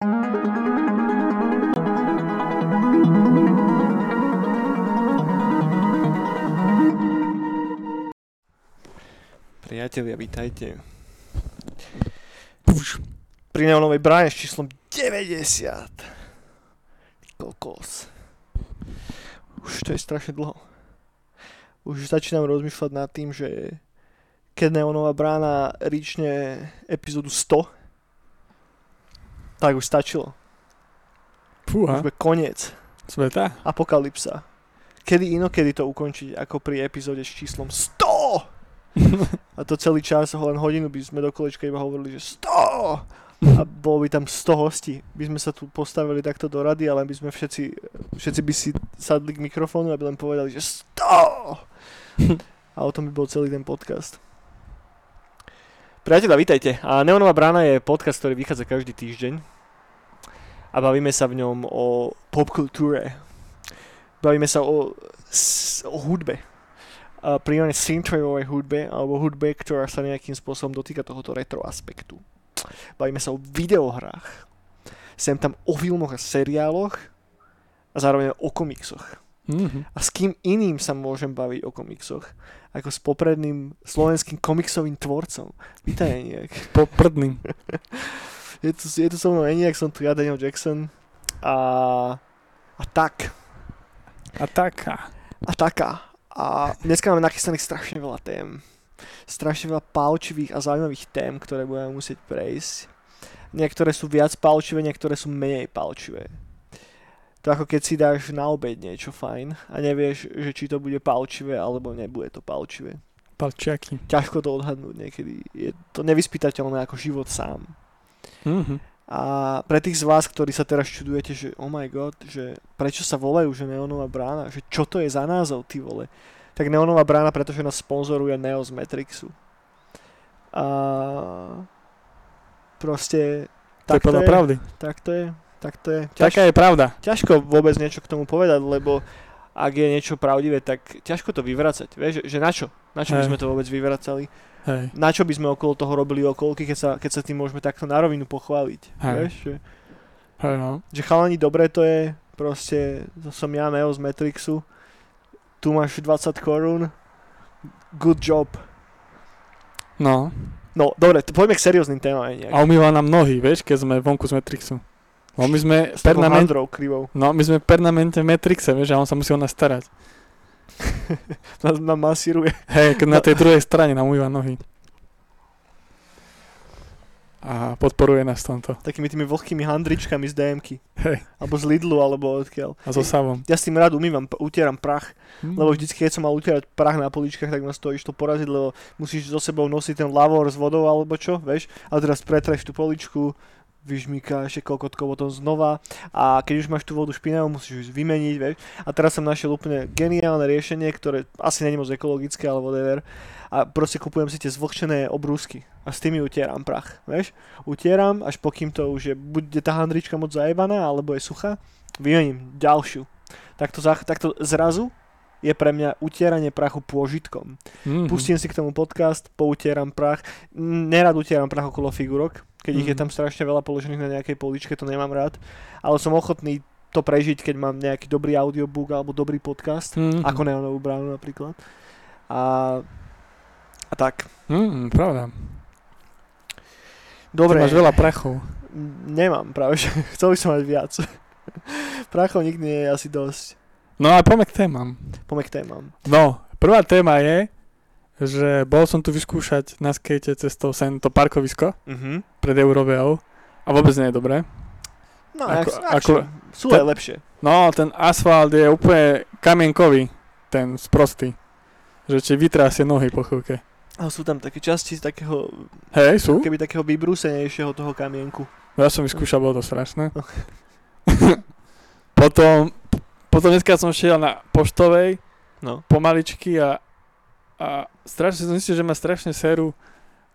Priatelia, vítajte. Už pri neonovej bráne s číslom 90. Kokos. Už to je strašne dlho. Už začínam rozmýšľať nad tým, že keď neonová brána ríčne epizódu 100, tak už stačilo. Fúha, Už bude koniec. sveta? Apokalypsa. Kedy inokedy to ukončiť ako pri epizóde s číslom 100? A to celý čas, len hodinu by sme do kolečka iba hovorili, že 100! A bolo by tam 100 hostí. By sme sa tu postavili takto do rady, ale by sme všetci, všetci by si sadli k mikrofónu a by len povedali, že 100! A o tom by bol celý ten podcast. Priatelia, vítajte. A Neonová brána je podcast, ktorý vychádza každý týždeň. A bavíme sa v ňom o popkultúre. Bavíme sa o, o hudbe. A primárne synthwaveovej hudbe, alebo hudbe, ktorá sa nejakým spôsobom dotýka tohoto retro aspektu. Bavíme sa o videohrách. Sem tam o filmoch a seriáloch a zároveň o komiksoch. Mhm. A s kým iným sa môžem baviť o komiksoch, ako s popredným slovenským komiksovým tvorcom. Vítaj, Eniak. Poprdný. Je tu, je tu so mnou Eniak, som tu ja, Daniel Jackson. A, a tak. A taká. A taká. A dneska máme nachystaných strašne veľa tém. Strašne veľa palčivých a zaujímavých tém, ktoré budeme musieť prejsť. Niektoré sú viac palčivé, niektoré sú menej palčivé. To ako keď si dáš na obed niečo fajn a nevieš, že či to bude palčivé alebo nebude to palčivé. Palčiaky. Ťažko to odhadnúť niekedy. Je to nevyspytateľné ako život sám. Mhm. A pre tých z vás, ktorí sa teraz čudujete, že oh my god, že prečo sa volajú, že Neonová brána, že čo to je za názov, ty vole. Tak Neonová brána, pretože nás sponzoruje Neo z Matrixu. A proste To je tak to podľa je, pravdy. tak to je, tak to je. Ťaž, Taká je pravda. ťažko vôbec niečo k tomu povedať, lebo ak je niečo pravdivé, tak ťažko to vyvracať. Vieš, že, že na čo? Na čo by Hej. sme to vôbec vyvracali? Hej. Na čo by sme okolo toho robili okolky, keď sa, keď sa tým môžeme takto na rovinu pochváliť? Hej. Vieš, že, Hej, no. že chalani, dobre to je, proste, to som ja, Neo z Matrixu, tu máš 20 korún, good job. No. No, dobre, poďme k serióznym témam. A umýva nám nohy, vieš, keď sme vonku z Matrixu. No my sme krivou. No, my sme permanentne Matrixe, vieš, a on sa musí o nás starať. Nás, nám masíruje. Hej, na tej druhej strane nám umýva nohy. A podporuje nás tomto. Takými tými vlhkými handričkami z DMky. Hej. Alebo z Lidlu, alebo odkiaľ. A so Savom. Ja s tým rád umývam, utieram prach. Hm. Lebo vždycky, keď som mal utierať prach na poličkách, tak ma z toho išlo poraziť, lebo musíš so sebou nosiť ten lavor s vodou alebo čo, vieš? A teraz pretreš tú poličku, vyžmýkaš koľko potom znova a keď už máš tú vodu špinavú, musíš ju vymeniť, vieš? A teraz som našiel úplne geniálne riešenie, ktoré asi není moc ekologické alebo whatever. A proste kupujem si tie zvlhčené obrúsky a s tými utieram prach, vieš? Utieram, až pokým to už je, bude tá handrička moc zajebaná alebo je suchá, vymením ďalšiu. Takto, takto zrazu je pre mňa utieranie prachu pôžitkom. Mhm. Pustím si k tomu podcast, poutieram prach. Nerad utieram prach okolo figurok, keď ich je Mhm. tam strašne veľa položených na nejakej poličke, to nemám rád. Ale som ochotný to prežiť, keď mám nejaký dobrý audiobook alebo dobrý podcast, Mhm. ako Neonovú bránu napríklad. A, a tak. Mhm, pravda. Dobre, Ty máš veľa prachov. nemám práve, že chcel by som mať viac. Prachov nikdy nie je asi dosť. No a poďme k témam. Poďme k témam. No, prvá téma je, že bol som tu vyskúšať na skate cestou sem to parkovisko Mhm. pred Euroveou a vôbec nie je dobré. No, Ako- ako, ako- sú te- aj lepšie. No, ten asfalt je úplne kamienkový, ten sprostý. Že ti vytrásie nohy po chvíľke. Ale sú tam také časti z takého, Hej, sú? keby takého vybrúsenejšieho toho kamienku. Ja som vyskúšal, bolo to strašné. potom, potom dneska som šiel na poštovej, No. pomaličky a, a strašne som zistil, že ma strašne serú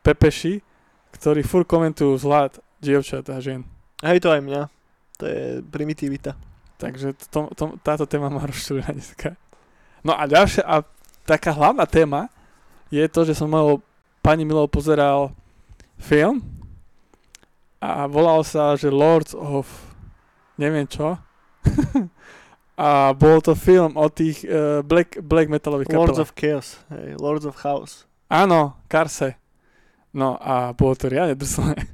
pepeši, ktorí fur komentujú zlát dievčat a žien. Hej, to aj mňa. To je primitivita. Takže to, to, táto téma ma rozčulila dneska. No a ďalšia, a taká hlavná téma je to, že som mojou pani Milou pozeral film a volal sa, že Lords of neviem čo. a bol to film o tých uh, black, black metalových Lords kapelách. of Chaos, hej, Lords of Chaos. Áno, Karse. No a bolo to riadne drsné.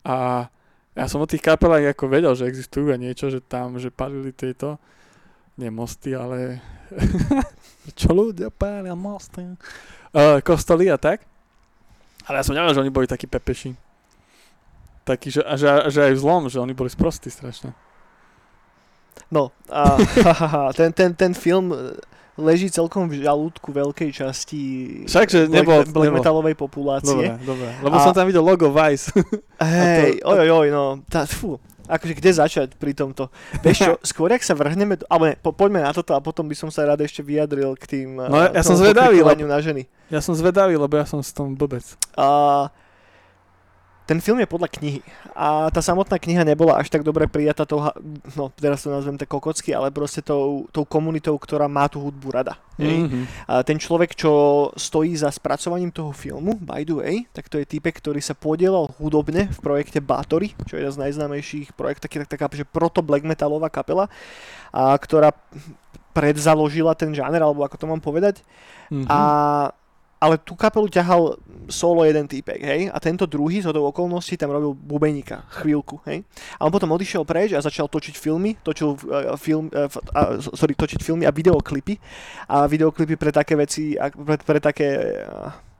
A ja som o tých kapelách ako vedel, že existujú a niečo, že tam, že palili tieto, nie mosty, ale čo ľudia pália mosty. Uh, kostoly a tak. Ale ja som nevedel, že oni boli takí pepeši. Taký, že, že, že aj v zlom, že oni boli sprostí strašne. No, a ten, ten, ten film e, leží celkom v žalúdku veľkej časti Však, že black, nebol- black nebol. metalovej populácie. Dobre, dobre. Lebo A- som tam videl logo Vice. Hej, to- oj, oj, no, tá, fú, akože kde začať pri tomto? Vieš čo, skôr ak sa vrhneme, do, alebo ne, po, poďme na toto a potom by som sa rád ešte vyjadril k tým No, a, ja som zvedavý, pokrikovaniu na ženy. ja som zvedavý, lebo ja som s tom blbec. A ten film je podľa knihy a tá samotná kniha nebola až tak dobre prijatá tou, no teraz to nazvem tak kokocky, ale proste tou, tou komunitou, ktorá má tú hudbu rada. Mm-hmm. A ten človek, čo stojí za spracovaním toho filmu, by the way, tak to je typek, ktorý sa podielal hudobne v projekte Batory, čo je jeden z najznámejších projektov, taký, tak, taká že proto black metalová kapela, a ktorá predzaložila ten žáner, alebo ako to mám povedať. Mm-hmm. A, ale tú kapelu ťahal solo jeden týpek, hej? A tento druhý z hodou okolností tam robil bubeníka chvíľku, hej? A on potom odišiel preč a začal točiť filmy, točil uh, film, uh, uh, sorry, točiť filmy a videoklipy. A videoklipy pre také veci, pre, pre také... Uh,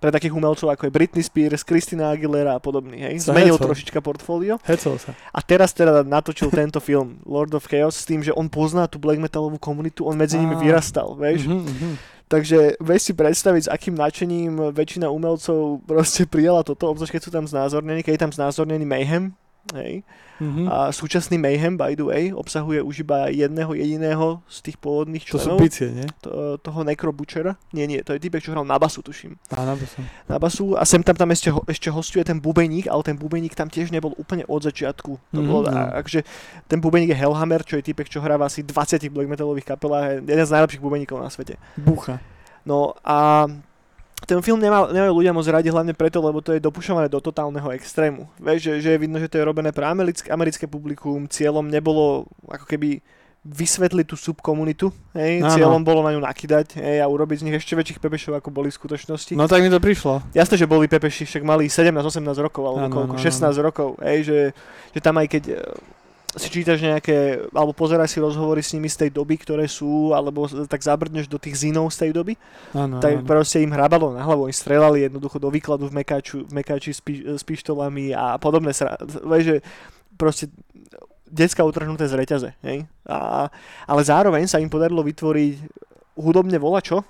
pre takých umelcov ako je Britney Spears, Christina Aguilera a podobný, hej? Sa Zmenil hecol. trošička portfólio. Hecol sa. A teraz teda natočil tento film Lord of Chaos s tým, že on pozná tú black metalovú komunitu, on medzi nimi vyrastal, vieš? Mm-hmm. Takže vieš si predstaviť, s akým nadšením väčšina umelcov proste prijala toto, obzvlášť keď sú tam znázornení, keď je tam znázornený Mayhem, hej. Mm-hmm. A súčasný Mayhem, by the way, obsahuje už iba jedného jediného z tých pôvodných To sú členov, bicie, nie? to, toho Necro Butchera. Nie, nie, to je typek, čo hral na basu, tuším. Áno, to som. Na basu a sem tam tam ešte, ešte hostuje ten bubeník, ale ten bubeník tam tiež nebol úplne od začiatku. To Mhm, bolo, no. a, akože ten bubeník je Hellhammer, čo je typek, čo hráva asi 20 black metalových kapelách, je jeden z najlepších bubeníkov na svete. Bucha. No a ten film nemá, nemajú ľudia moc radi hlavne preto, lebo to je dopušované do totálneho extrému. Vieš, že, že je vidno, že to je robené pre americké, americké publikum, cieľom nebolo ako keby vysvetliť tú subkomunitu, hej, Áno. cieľom bolo na ňu nakydať hej, a urobiť z nich ešte väčších pepešov, ako boli v skutočnosti. No tak mi to prišlo. Jasné, že boli pepeši, však mali 17-18 rokov, alebo Áno, koľko, áno, 16 rokov, hej, že, že tam aj keď si čítaš nejaké, alebo pozeráš si rozhovory s nimi z tej doby, ktoré sú, alebo tak zabrdneš do tých zinov z tej doby, Áno, tak áno. proste im hrabalo na hlavu, oni strelali jednoducho do výkladu v mekáču, v mekáči s, pi, s pištolami a podobné. Vieš, že proste decka utrhnuté z reťaze, hej? A, ale zároveň sa im podarilo vytvoriť hudobne volačo,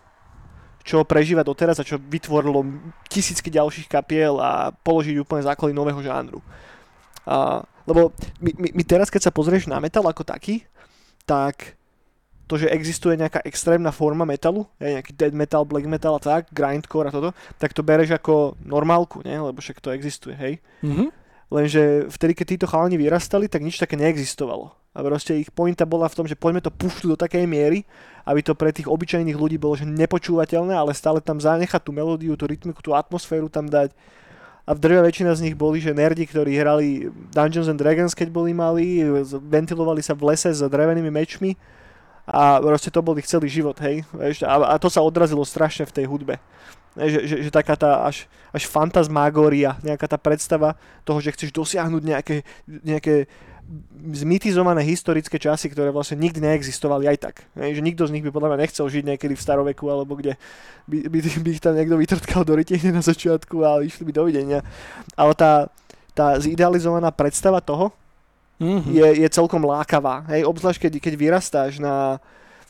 čo prežíva doteraz a čo vytvorilo tisícky ďalších kapiel a položiť úplne základy nového žánru. A, lebo my, my, my teraz, keď sa pozrieš na metal ako taký, tak to, že existuje nejaká extrémna forma metalu, je nejaký dead metal, black metal a tak, grindcore a toto, tak to bereš ako normálku, ne? lebo však to existuje, hej. Mhm. Lenže vtedy, keď títo chalani vyrastali, tak nič také neexistovalo. A proste ich pointa bola v tom, že poďme to pušnúť do takej miery, aby to pre tých obyčajných ľudí bolo že nepočúvateľné, ale stále tam zanechať tú melódiu, tú rytmiku, tú atmosféru tam dať. A drvia väčšina z nich boli, že nerdi, ktorí hrali Dungeons and Dragons, keď boli malí, ventilovali sa v lese s drevenými mečmi a proste to bol ich celý život, hej. A, a to sa odrazilo strašne v tej hudbe. Že, že, že taká tá až, až fantasmagória, nejaká tá predstava toho, že chceš dosiahnuť nejaké, nejaké zmitizované historické časy, ktoré vlastne nikdy neexistovali aj tak. Ne? Že nikto z nich by podľa mňa nechcel žiť niekedy v staroveku, alebo kde by, by, by ich tam niekto vytrtkal do rytiehne na začiatku a išli by dovidenia. Ale tá, tá zidealizovaná predstava toho Mhm. je, je celkom lákavá. Hej? Obzvlášť, keď, keď vyrastáš na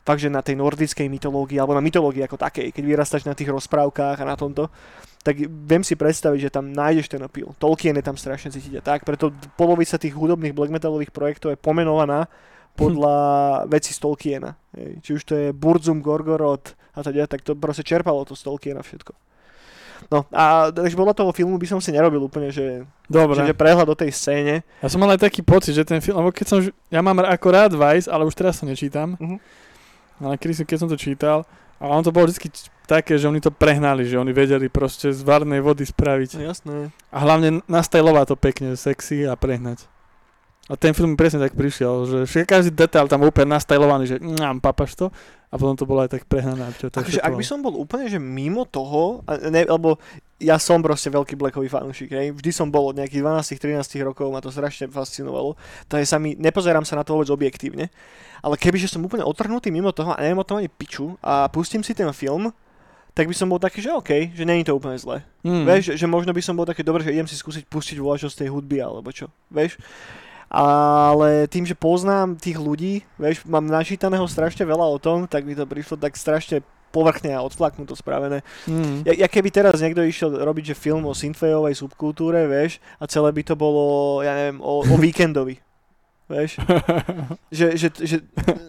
fakt, že na tej nordickej mytológii, alebo na mytológii ako takej, keď vyrastáš na tých rozprávkach a na tomto, tak viem si predstaviť, že tam nájdeš ten appeal. Tolkien je tam strašne cítiť a tak, preto polovica tých hudobných black metalových projektov je pomenovaná podľa vecí z Tolkiena. Či už to je Burzum, Gorgoroth a teda, tak to proste čerpalo to z Tolkiena všetko. No a takže podľa toho filmu by som si nerobil úplne, že, Dobre. že, že prehľad o tej scéne. Ja som mal aj taký pocit, že ten film, lebo keď som, ja mám ako rád Vice, ale už teraz to nečítam, Mhm. Ale kedy som, keď som to čítal, a on to bol vždy také, že oni to prehnali, že oni vedeli proste z varnej vody spraviť. No, jasné. A hlavne nastajlovať to pekne, sexy a prehnať. A ten film mi presne tak prišiel, že každý detail tam úplne nastajlovaný, že nám papaš to. A potom to bolo aj tak prehnané. Čo, tak Akože ak by som bol úplne, že mimo toho, ne, lebo ja som proste veľký Blackový fanúšik, hej. Vždy som bol od nejakých 12-13 rokov, ma to strašne fascinovalo. Takže sa mi, nepozerám sa na to vôbec objektívne. Ale kebyže som úplne otrhnutý mimo toho a neviem o tom ani piču a pustím si ten film, tak by som bol taký, že OK, že není to úplne zlé. Mm. Vieš, že, možno by som bol taký dobrý, že idem si skúsiť pustiť volačo z tej hudby alebo čo. Vieš? Ale tým, že poznám tých ľudí, vieš, mám načítaného strašne veľa o tom, tak mi to prišlo tak strašne povrchne a odflaknuto spravené. Mm. Ja, ja keby teraz niekto išiel robiť že film o synthwaveovej subkultúre, vieš, a celé by to bolo, ja neviem, o, o víkendovi. Vieš? že, že, že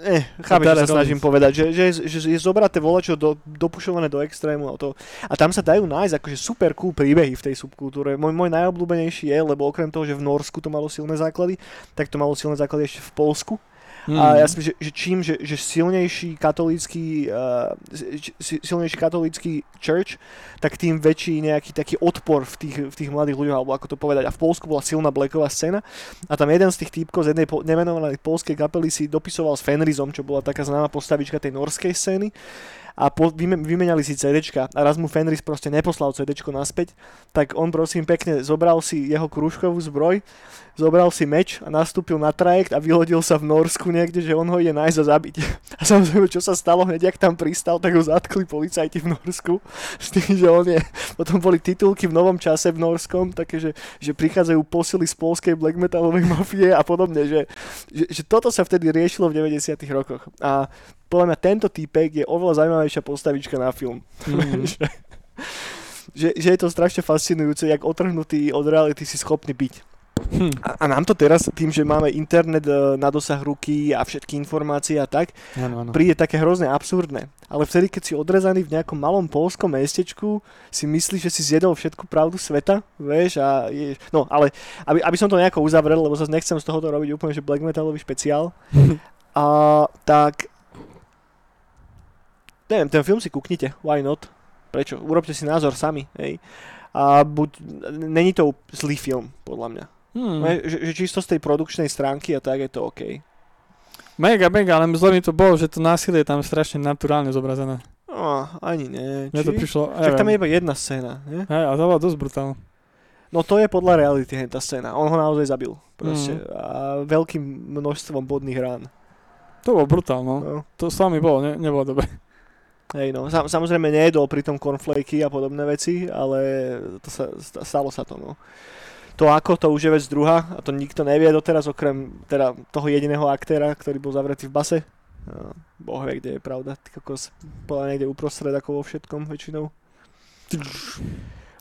eh, chápeš, čo sa snažím povedať, že, že, že, že je zobraté volačo do, dopušované do extrému a, to, a tam sa dajú nájsť akože super cool príbehy v tej subkultúre. Môj, môj najobľúbenejší je, lebo okrem toho, že v Norsku to malo silné základy, tak to malo silné základy ešte v Polsku. Mm. A ja si myslím, že, že čím, že, že silnejší katolícky, uh, si- silnejší katolícky church, tak tým väčší nejaký taký odpor v tých, v tých mladých ľuďoch, alebo ako to povedať. A v Polsku bola silná blacková scéna a tam jeden z tých týpkov z jednej po, nemenovanej polskej kapely si dopisoval s Fenrizom, čo bola taká známa postavička tej norskej scény a po, vyme, vymenali si CDčka a raz mu Fenris proste neposlal CDčko naspäť, tak on prosím pekne zobral si jeho krúžkovú zbroj, zobral si meč a nastúpil na trajekt a vyhodil sa v Norsku niekde, že on ho ide nájsť a zabiť. A samozrejme, čo sa stalo hneď, ak tam pristal, tak ho zatkli policajti v Norsku s tým, že on je, potom boli titulky v novom čase v Norskom, také, že, že prichádzajú posily z polskej black metalovej mafie a podobne, že, že, že toto sa vtedy riešilo v 90 rokoch. A podľa mňa tento týpek je oveľa zaujímavejšia postavička na film. Mm. že, že, že je to strašne fascinujúce, jak otrhnutý od reality si schopný byť. Hm. A, a nám to teraz, tým, že máme internet e, na dosah ruky a všetky informácie a tak, Áno, áno. príde také hrozne absurdné. Ale vtedy, keď si odrezaný v nejakom malom polskom mestečku, si myslíš, že si zjedol všetku pravdu sveta, vieš, a je, no, ale aby, aby som to nejako uzavrel, lebo zase nechcem z tohoto robiť úplne, že black metalový špeciál, a tak neviem, ten film si kúknite, why not? Prečo? Urobte si názor sami, hej. A buď, není to zlý film, podľa mňa. Hmm. Mm. Že, že čisto z tej produkčnej stránky a tak je to OK. Mega, mega, ale zle mi to bolo, že to násilie je tam strašne naturálne zobrazené. No, ani nie. Mne to prišlo, Však tam je iba jedna scéna, nie? Hej, a to bolo dosť brutálne. No to je podľa reality tá scéna. On ho naozaj zabil. Proste. Mhm. A veľkým množstvom bodných rán. To bolo brutálne, no. No. To s vami bolo, ne, nebolo dobre. Hej, no. Sam, samozrejme nejedol pri tom cornflakey a podobné veci, ale to sa, sta- stalo sa to, no. To ako, to už je vec druhá a to nikto nevie doteraz, okrem teda toho jediného aktéra, ktorý bol zavretý v base. No, boh vie, kde je pravda. Ty kokos, podľa niekde uprostred ako vo všetkom väčšinou.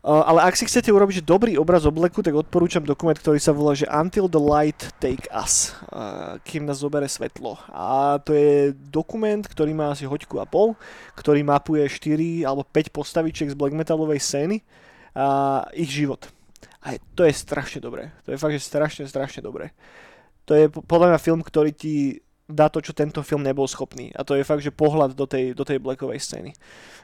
Uh, ale ak si chcete urobiť dobrý obraz obleku, tak odporúčam dokument, ktorý sa volá že Until the Light Take Us, uh, kým nás zobere svetlo. A to je dokument, ktorý má asi hoďku a pol, ktorý mapuje 4 alebo 5 postavičiek z black metalovej scény a ich život. A to je strašne dobré. To je fakt, že strašne, strašne dobré. To je po- podľa mňa film, ktorý ti dá to, čo tento film nebol schopný. A to je fakt, že pohľad do tej, do tej blackovej scény.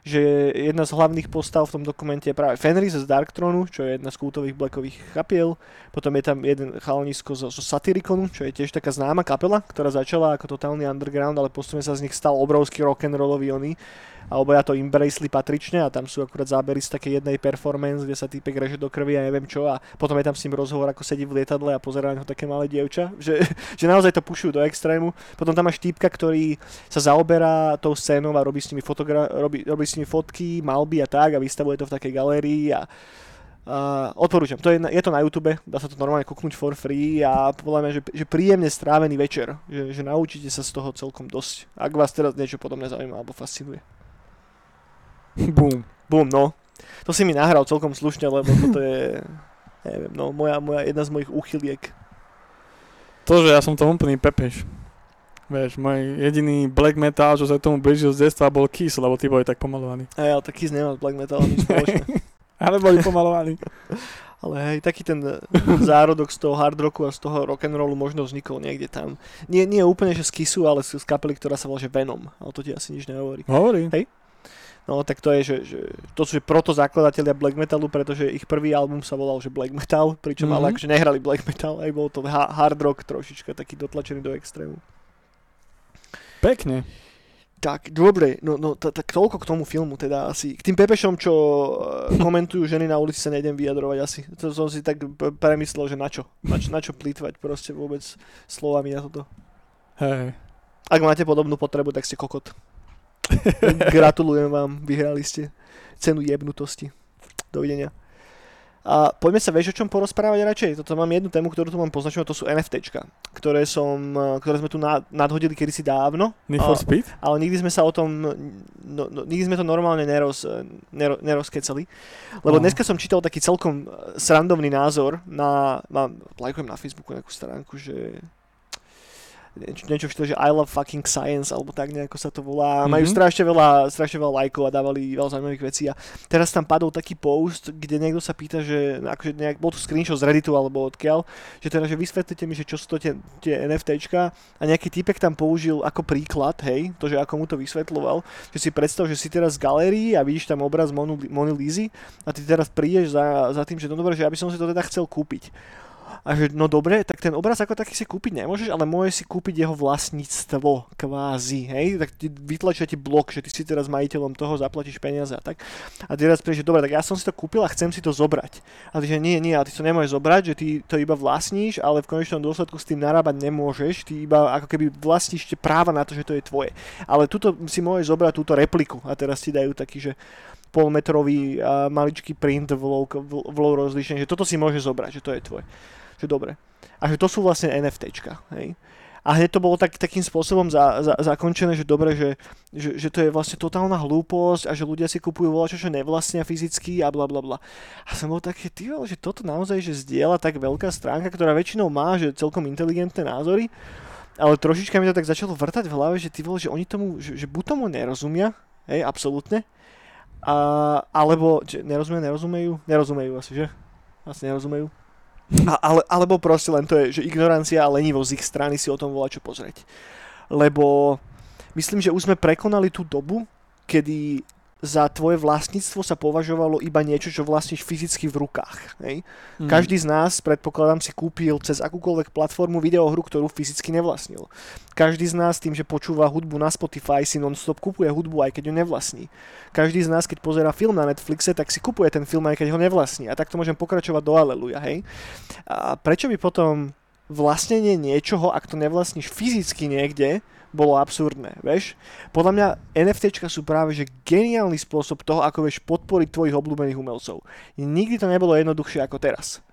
Že jedna z hlavných postav v tom dokumente je práve Fenris z Darkthronu, čo je jedna z kultových blackových kapiel. Potom je tam jeden chalanisko zo, zo Satyriconu, čo je tiež taká známa kapela, ktorá začala ako totálny underground, ale postupne sa z nich stal obrovský rock'n'rollový oný alebo ja to embraceli patrične a tam sú akurát zábery z takej jednej performance, kde sa týpek reže do krvi a neviem čo a potom je tam s ním rozhovor, ako sedí v lietadle a pozerá na neho také malé dievča, že, že naozaj to pušujú do extrému. Potom tam máš týpka, ktorý sa zaoberá tou scénou a robí s nimi, fotogra- robí, robí s nimi fotky, malby a tak a vystavuje to v takej galérii a Uh, odporúčam, to je, je to na YouTube, dá sa to normálne kúknuť for free a podľa mňa, že, že príjemne strávený večer, že, že naučíte sa z toho celkom dosť, ak vás teraz niečo podobné zaujíma alebo fascinuje. Bum. Bum, no. To si mi nahral celkom slušne, lebo toto je, neviem, no, moja, moja, jedna z mojich úchyliek. To, že ja som to úplný pepeš. Vieš, môj jediný black metal, čo sa tomu blížil z detstva, bol Kiss, lebo tí boli tak pomalovaní. A ja taký nemá s black metalom nič spoločné. Ale boli pomalovaní. Ale hej, taký ten eh, zárodok z toho hard rocku a z toho rock'n'rollu možno vznikol niekde tam. Nie, nie úplne, že z Kissu, ale z, z kapely, ktorá sa volá že Venom. Ale to ti asi nič nehovorí. Hovorí. No tak to je, že, že to sú proto zakladatelia black metalu, pretože ich prvý album sa volal, že black metal, pričom mm-hmm. ale akože nehrali black metal, aj bol to ha- hard rock trošička, taký dotlačený do extrému. Pekne. Tak, dobre, no, no tak toľko k tomu filmu teda asi. K tým pepešom, čo eh, komentujú ženy na ulici sa nejdem vyjadrovať asi. To som si tak premyslel, že na čo? Na čo, na čo plýtvať proste vôbec slovami na toto. Hej. Ak máte podobnú potrebu, tak ste kokot. Gratulujem vám, vyhrali ste cenu jebnutosti. Dovidenia. A poďme sa, vieš o čom porozprávať radšej? Toto mám jednu tému, ktorú tu mám poznačenú, to sú NFTčka, ktoré, som, ktoré sme tu nadhodili kedysi dávno. Need for Speed? Ale nikdy sme sa o tom, no, no, nikdy sme to normálne neroz, nero, nerozkecali. Lebo oh. dneska som čítal taký celkom srandovný názor na, mám, lajkujem na Facebooku nejakú stránku, že niečo, niečo že I love fucking science, alebo tak nejako sa to volá. Mm-hmm. Majú strašne veľa, strašne veľa lajkov a dávali veľa zaujímavých vecí. A teraz tam padol taký post, kde niekto sa pýta, že akože nejak, bol tu screenshot z Redditu alebo odkiaľ, že teda, že vysvetlite mi, že čo sú to tie, tie NFTčka a nejaký typek tam použil ako príklad, hej, to, že ako mu to vysvetloval, že si predstav, že si teraz v galérii a vidíš tam obraz Mony Lízy a ty teraz prídeš za, za tým, že no dobre, že ja by som si to teda chcel kúpiť a že no dobre, tak ten obraz ako taký si kúpiť nemôžeš, ale môžeš si kúpiť jeho vlastníctvo, kvázi, hej, tak ti vytlačia ti blok, že ty si teraz majiteľom toho, zaplatíš peniaze a tak. A ty teraz prídeš, že dobre, tak ja som si to kúpil a chcem si to zobrať. A ty že nie, nie, ale ty to nemôžeš zobrať, že ty to iba vlastníš, ale v konečnom dôsledku s tým narábať nemôžeš, ty iba ako keby vlastníš práva na to, že to je tvoje. Ale tuto si môžeš zobrať túto repliku a teraz ti dajú taký, že polmetrový maličký print v low, v low rozlíšení, že toto si môže zobrať, že to je tvoje že dobre. A že to sú vlastne NFTčka, hej. A hneď to bolo tak, takým spôsobom za, za, zakončené, že dobre, že, že, že to je vlastne totálna hlúposť a že ľudia si kupujú volačo, čo nevlastnia fyzicky a bla bla bla. A som bol taký, ty že toto naozaj, že zdieľa tak veľká stránka, ktorá väčšinou má, že celkom inteligentné názory, ale trošička mi to tak začalo vrtať v hlave, že ty vole, že oni tomu, že, že buď tomu nerozumia, hej, absolútne, a, alebo, že nerozumia, nerozumejú, nerozumejú asi, že? Asi nerozumejú. A, ale, alebo proste len to je, že ignorancia a lenivosť z ich strany si o tom volá čo pozrieť. Lebo myslím, že už sme prekonali tú dobu, kedy za tvoje vlastníctvo sa považovalo iba niečo, čo vlastníš fyzicky v rukách. Hej? Mm. Každý z nás, predpokladám, si kúpil cez akúkoľvek platformu videohru, ktorú fyzicky nevlastnil. Každý z nás tým, že počúva hudbu na Spotify, si non-stop kupuje hudbu, aj keď ju nevlastní. Každý z nás, keď pozera film na Netflixe, tak si kupuje ten film, aj keď ho nevlastní. A takto môžem pokračovať do Aleluja. Hej? A prečo by potom vlastnenie niečoho, ak to nevlastníš fyzicky niekde, bolo absurdné, vieš. Podľa mňa NFTčka sú práve že geniálny spôsob toho, ako vieš podporiť tvojich obľúbených umelcov. Nikdy to nebolo jednoduchšie ako teraz.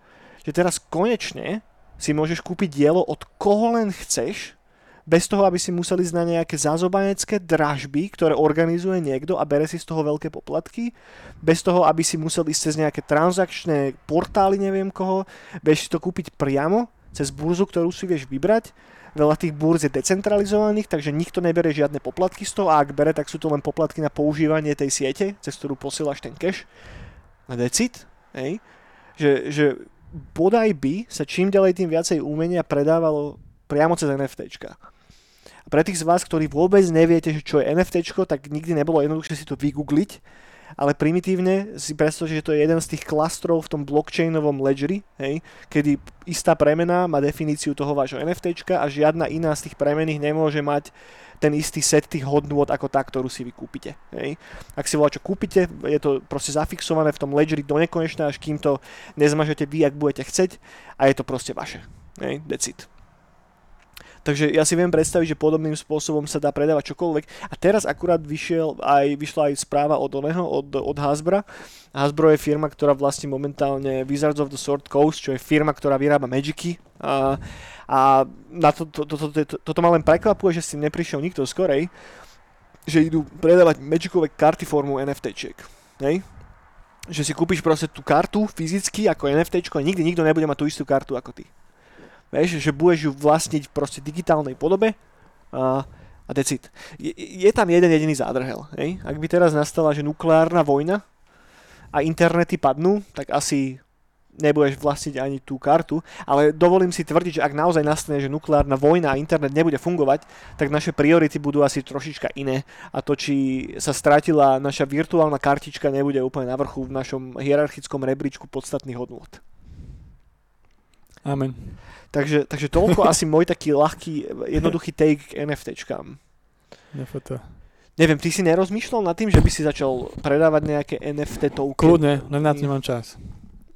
Že teraz konečne si môžeš kúpiť dielo od koho len chceš, bez toho, aby si museli ísť na nejaké zázobanecké dražby, ktoré organizuje niekto a bere si z toho veľké poplatky, bez toho, aby si musel ísť cez nejaké transakčné portály, neviem koho, vieš si to kúpiť priamo cez burzu, ktorú si vieš vybrať Veľa tých burz je decentralizovaných, takže nikto nebere žiadne poplatky z toho a ak bere, tak sú to len poplatky na používanie tej siete, cez ktorú posielaš ten cash. Na decit, hej? Že, že bodaj by sa čím ďalej tým viacej umenia predávalo priamo cez NFTčka. A pre tých z vás, ktorí vôbec neviete, čo je NFTčko, tak nikdy nebolo jednoduchšie si to vygoogliť ale primitívne si predstavte, že to je jeden z tých klastrov v tom blockchainovom ledgeri, hej, kedy istá premena má definíciu toho vášho NFT a žiadna iná z tých premených nemôže mať ten istý set tých hodnôt ako tá, ktorú si vy kúpite. Hej. Ak si volá, čo kúpite, je to proste zafixované v tom ledgeri do nekonečna, až kým to nezmažete vy, ak budete chceť a je to proste vaše. Hej, decid. Takže ja si viem predstaviť, že podobným spôsobom sa dá predávať čokoľvek. A teraz akurát vyšiel aj, vyšla aj správa od oného, od, od Hasbra. Hasbro je firma, ktorá vlastní momentálne Wizards of the Sword Coast, čo je firma, ktorá vyrába Magicy. A, a na to, to, to, to, to, toto ma len prekvapuje, že si neprišiel nikto skorej, že idú predávať Magicové karty formu NFTčiek. Hej? Že si kúpiš proste tú kartu fyzicky ako NFT a nikdy nikto nebude mať tú istú kartu ako ty. Vieš, že budeš ju vlastniť v proste digitálnej podobe a, a decid. Je, je tam jeden jediný zádrhel. Hej? Ak by teraz nastala, že nukleárna vojna a internety padnú, tak asi nebudeš vlastniť ani tú kartu, ale dovolím si tvrdiť, že ak naozaj nastane, že nukleárna vojna a internet nebude fungovať, tak naše priority budú asi trošička iné a to, či sa stratila naša virtuálna kartička, nebude úplne na vrchu v našom hierarchickom rebríčku podstatných hodnôt. Amen. Takže, takže toľko asi môj taký ľahký, jednoduchý take k NFTčkám. NFT. Neviem, ty si nerozmýšľal nad tým, že by si začal predávať nejaké NFT tokeny? Kľudne, len na to nemám čas.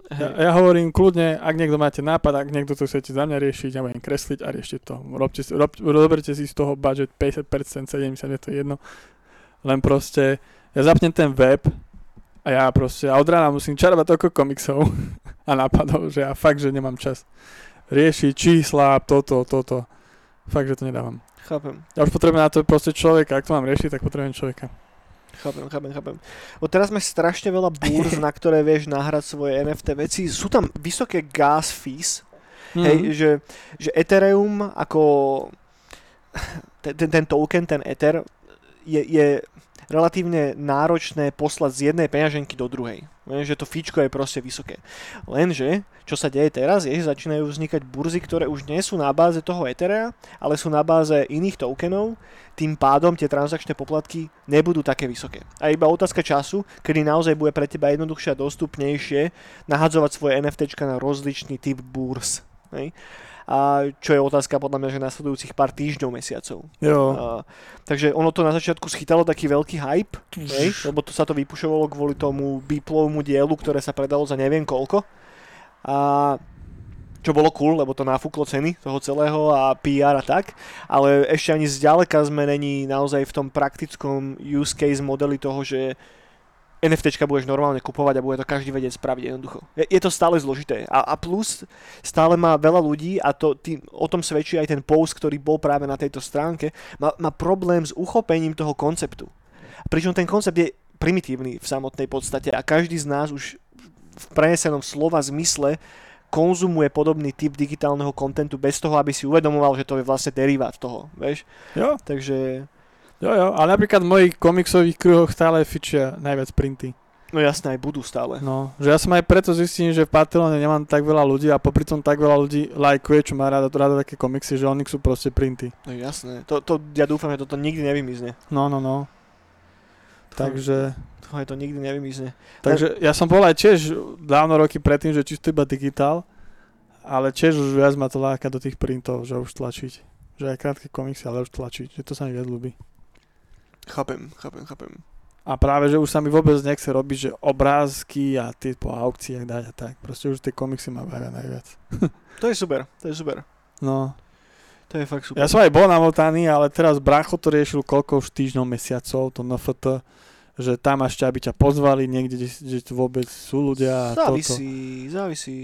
Ja, ja hovorím kľudne, ak niekto máte nápad, ak niekto to chcete za mňa riešiť, ja budem kresliť a riešte to. Robte, rob, roberte si z toho budget 50%, 70%, je to jedno. Len proste, ja zapnem ten web a ja proste, a od rána musím čarovať toľko komiksov a nápadov, že ja fakt, že nemám čas riešiť čísla, toto, toto. Fakt, že to nedávam. Chápem, Ja už potrebujem na to proste človeka, ak to mám riešiť, tak potrebujem človeka. chápem, chápem, chápem. O teraz máš strašne veľa búrz, na ktoré vieš nahrať svoje NFT veci. Sú tam vysoké gas fees, Mhm. hej, že, že Ethereum ako ten, ten, ten token, ten Ether je, je relatívne náročné poslať z jednej peňaženky do druhej. Lenže to fíčko je proste vysoké. Lenže, čo sa deje teraz, je, že začínajú vznikať burzy, ktoré už nie sú na báze toho Ethera, ale sú na báze iných tokenov, tým pádom tie transakčné poplatky nebudú také vysoké. A iba otázka času, kedy naozaj bude pre teba jednoduchšie a dostupnejšie nahadzovať svoje NFTčka na rozličný typ burs. Hej? A čo je otázka podľa mňa, že nasledujúcich pár týždňov, mesiacov. Jo. A, takže ono to na začiatku schytalo taký veľký hype, hej, lebo to sa to vypušovalo kvôli tomu Beeplovmu dielu, ktoré sa predalo za neviem koľko. A čo bolo cool, lebo to nafúklo ceny toho celého a PR a tak, ale ešte ani zďaleka sme není naozaj v tom praktickom use case modeli toho, že NFTčka budeš normálne kupovať a bude to každý vedieť spraviť jednoducho. Je, je to stále zložité. A, a plus stále má veľa ľudí, a to tým, o tom svedčí aj ten post, ktorý bol práve na tejto stránke, má, má problém s uchopením toho konceptu. Pričom ten koncept je primitívny v samotnej podstate a každý z nás už v prenesenom slova zmysle konzumuje podobný typ digitálneho kontentu bez toho, aby si uvedomoval, že to je vlastne derivát toho, vieš? Jo, Takže, jo, jo, ale napríklad v mojich komiksových kruhoch stále fičia najviac printy. no jasné, aj budú stále. No, že ja som aj preto zistil, že v Patreone nemám tak veľa ľudí a popri tom tak veľa ľudí lajkuje, čo má rada, rada také komiksy, že oni sú proste printy. No jasné, to, to, ja dúfam, že toto nikdy nevymizne. No, no, no. Takže, To, to nikdy nevymizne. takže ja som bol aj tiež dávno roky predtým, že čisto iba digitál, ale tiež už viac ma to láka do tých printov, že už tlačiť. Že aj krátke komiksy, ale už tlačiť, že to sa mi viac ľúbi. Chápem, chápem, chápem. A práve, že už sa mi vôbec nechce robiť, že obrázky a tie po aukciách dať a tak. Proste už tie komiksy ma bavia najviac. To je super, to je super. No, To je fakt super. Ja som aj bol namotaný, ale teraz Bracho to riešil koľko už týždňov, mesiacov, to NFT, že tam ešte, aby ťa pozvali niekde, kde, kde vôbec sú ľudia a toto. závisí, závisí.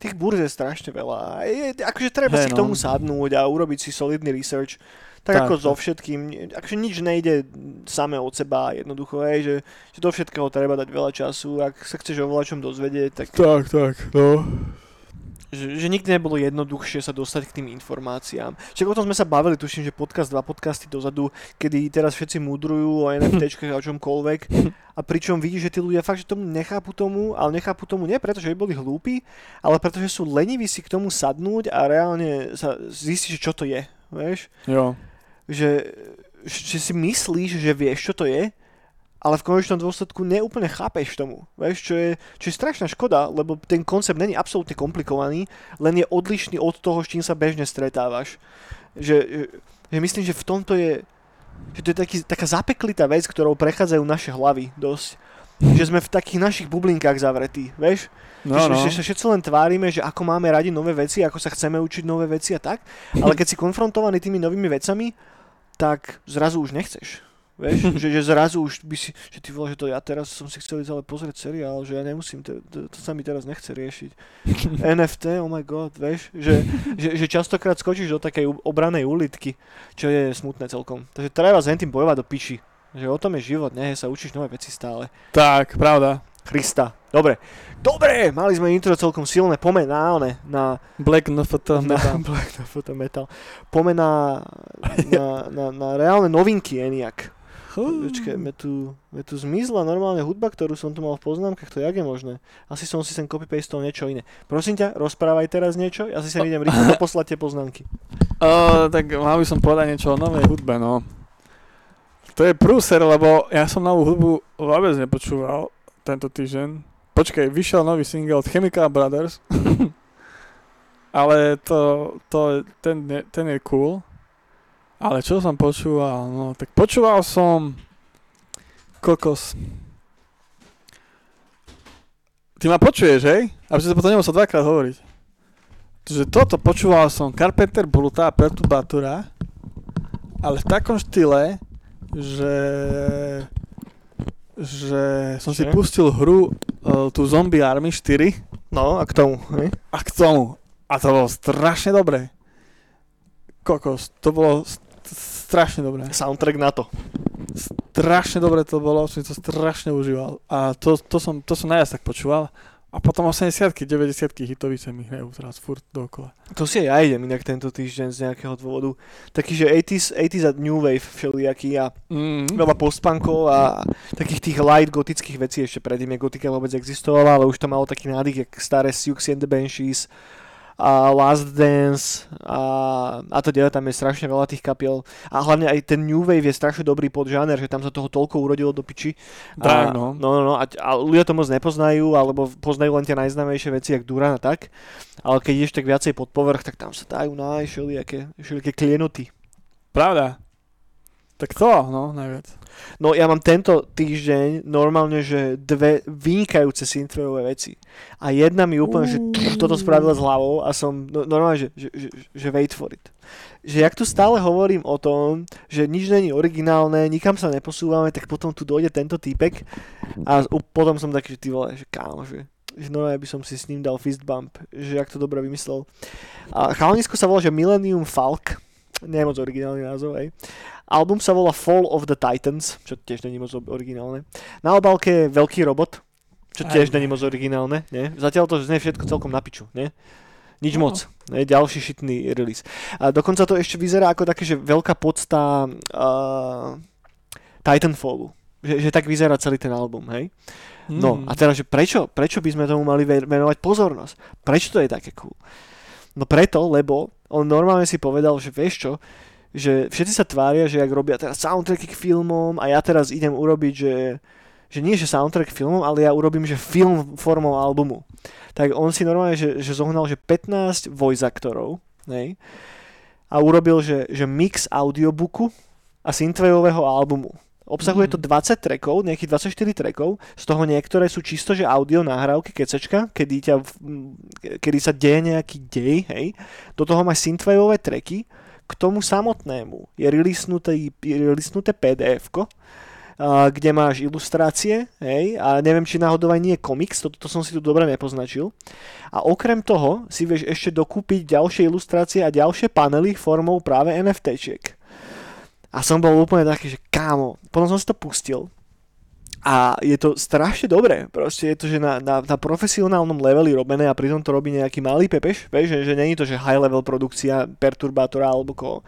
Tých burz je strašne veľa. Je, akože treba Hej, si k no. tomu sadnúť a urobiť si solidný research. Tak, Tak, ako so všetkým. Akože nič nejde samé od seba jednoducho, hej, že, že do všetkého treba dať veľa času. Ak sa chceš o voľačom dozvedieť, tak Tak, tak, no. že, že nikdy nebolo jednoduchšie sa dostať k tým informáciám. Však o tom sme sa bavili, tuším, že podcast, dva podcasty dozadu, kedy teraz všetci múdrujú o NFTčkách a o čomkoľvek a pričom vidíš, že tí ľudia fakt, že tomu nechápu tomu, ale nechápu tomu nie preto, že by boli hlúpi, ale preto, že sú leniví si k tomu sadnúť a reálne sa zistiť, čo to je, vieš? Jo. Že, že si myslíš, že vieš, čo to je, ale v konečnom dôsledku neúplne chápeš tomu, vieš, čo je, čo je strašná škoda, lebo ten koncept není absolútne komplikovaný, len je odlišný od toho, s čím sa bežne stretávaš. Že, že, myslím, že v tomto je, že to je taký, taká zapeklitá vec, ktorou prechádzajú naše hlavy dosť. Že sme v takých našich bublinkách zavretí, vieš? No, že, no. že sa všetci len tvárime, že ako máme radi nové veci, ako sa chceme učiť nové veci a tak, ale keď si konfrontovaný tými novými vecami, tak zrazu už nechceš. Vieš, že, že zrazu už by si, že ty vole, že to ja teraz som si chcel ísť ale pozrieť seriál, že ja nemusím, to, to, to sa mi teraz nechce riešiť. NFT, oh my god, vieš, že, že, že častokrát skočíš do takej obranej ulitky, čo je smutné celkom. Takže treba s tým bojovať do piči. Že o tom je život, nie, sa učíš nové veci stále. Tak, pravda. Krista. Dobre. Dobre, mali sme intro celkom silné. Poďme na, one, na, Black NFT. na metal. Black Photo Metal. Poďme na, na, na, reálne novinky Eniak. Počkaj, me tu, me tu zmizla normálne hudba, ktorú som tu mal v poznámkach, to jak je možné? Asi som si sem copy-pastol niečo iné. Prosím ťa, rozprávaj teraz niečo, ja si sem idem rýchlo poslať tie poznámky. Uh, tak mal by som povedať niečo o novej hudbe, no. To je prúser, lebo ja som novú hudbu vôbec nepočúval tento týždeň. Počkaj, vyšiel nový single od Chemical Brothers. Ale to, to, ten, je- ten je cool. Ale čo som počúval? No, tak počúval som kokos. Ty ma počuješ, hej? Aby si to potom nemusel dvakrát hovoriť. Takže toto počúval som Carpenter Bruta a Perturbatora, ale v takom štýle, že že som si Že? pustil hru uh, tú Zombie Army 4 No a k tomu, hej? a k tomu. A to bolo strašne dobré. Kokos, to bolo st- strašne dobré. Soundtrack na to. Strašne dobre to bolo, som si to strašne užíval. A to, to, som, to som najviac tak počúval. A potom 80 90 hitovice mi hrajú teraz furt dokola. To si aj ja idem inak tento týždeň z nejakého dôvodu. Taký, že 80s, 80s a New Wave všelijaký a Mm. veľa postpunkov a takých tých light gotických vecí ešte predtým, jak gotika vôbec existovala, ale už to malo taký nádych, jak staré Siouxsie and the Banshees a Last Dance a, a to ďalej, tam je strašne veľa tých kapiel a hlavne aj ten New Wave je strašne dobrý podžáner, že tam sa toho toľko urodilo do piči Tak, a, no. no, no, no a, a ľudia to moc nepoznajú, alebo poznajú len tie najznámejšie veci, jak Duran a tak. Ale keď ideš tak viacej pod povrch, tak tam sa dajú nájsť všelijaké, všelijaké klienoty. Pravda. Tak to, no, najviac. No ja mám tento týždeň normálne, že dve vynikajúce synthwaveové veci. A jedna mi úplne, že tch, toto spravila s hlavou a som no, normálne, že, že, že, že wait for it. Že jak tu stále hovorím o tom, že nič není originálne, nikam sa neposúvame, tak potom tu dojde tento týpek a potom som taký, že ty vole, že kámo, že že normálne by som si s ním dal fist bump, že jak to dobre vymyslel. A chalanisko sa volá, že Millennium Falk, nie je moc originálny názov, hej. Album sa volá Fall of the Titans, čo tiež není moc originálne. Na obálke je Veľký robot, čo tiež není moc originálne, nie? Zatiaľ to znie všetko celkom na piču, nie? Nič No. moc. Ne? Ďalší šitný release. A dokonca to ešte vyzerá ako také, že veľká podsta uh, Titanfallu. Že, že tak vyzerá celý ten album, hej? No Mm. a teraz, že prečo, prečo by sme tomu mali ve- venovať pozornosť? Prečo to je také cool? No preto, lebo on normálne si povedal, že vieš čo, že všetci sa tvária, že ak robia teraz soundtracky k filmom a ja teraz idem urobiť, že, že nie že soundtrack filmom, ale ja urobím, že film formou albumu. Tak on si normálne, že, že zohnal, že 15 voice aktorov, hej, a urobil, že, že mix audiobooku a synthwaveového albumu. Obsahuje to 20 trackov, nejakých 24 trackov, z toho niektoré sú čisto, že audio nahrávky, kecečka, kedy, ťa, kedy sa deje nejaký dej, hej. Do toho máš synthwaveové tracky, k tomu samotnému je releasnuté, pdf kde máš ilustrácie, hej, a neviem, či náhodou aj nie je komiks, toto to som si tu dobre nepoznačil. A okrem toho si vieš ešte dokúpiť ďalšie ilustrácie a ďalšie panely formou práve NFTčiek. A som bol úplne taký, že kámo, potom som si to pustil a je to strašne dobré, proste je to, že na, na, na profesionálnom leveli robené a pritom to robí nejaký malý pepeš, vieš, že, že není to, že high level produkcia perturbátora alebo koho.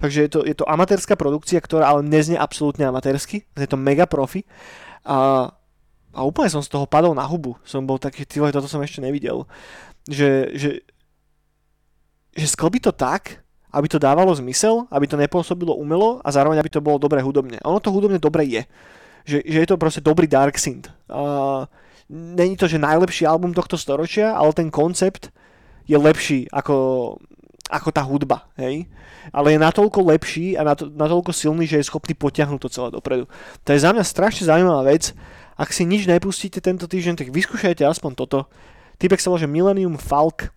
Takže je to, je to amatérska produkcia, ktorá ale neznie absolútne amatérsky, je to mega profi a, a úplne som z toho padol na hubu, som bol taký, ty toto som ešte nevidel, že, že, že sklbí to tak, aby to dávalo zmysel, aby to nepôsobilo umelo a zároveň aby to bolo dobre hudobne. Ono to hudobne dobre je. Že, že je to proste dobrý dark synth. Uh, není to, že najlepší album tohto storočia, ale ten koncept je lepší ako, ako tá hudba, hej? Ale je natoľko lepší a nato, natoľko silný, že je schopný potiahnuť to celé dopredu. To je za mňa strašne zaujímavá vec. Ak si nič nepustíte tento týždeň, tak vyskúšajte aspoň toto. Typek sa volá, Millennium Falk.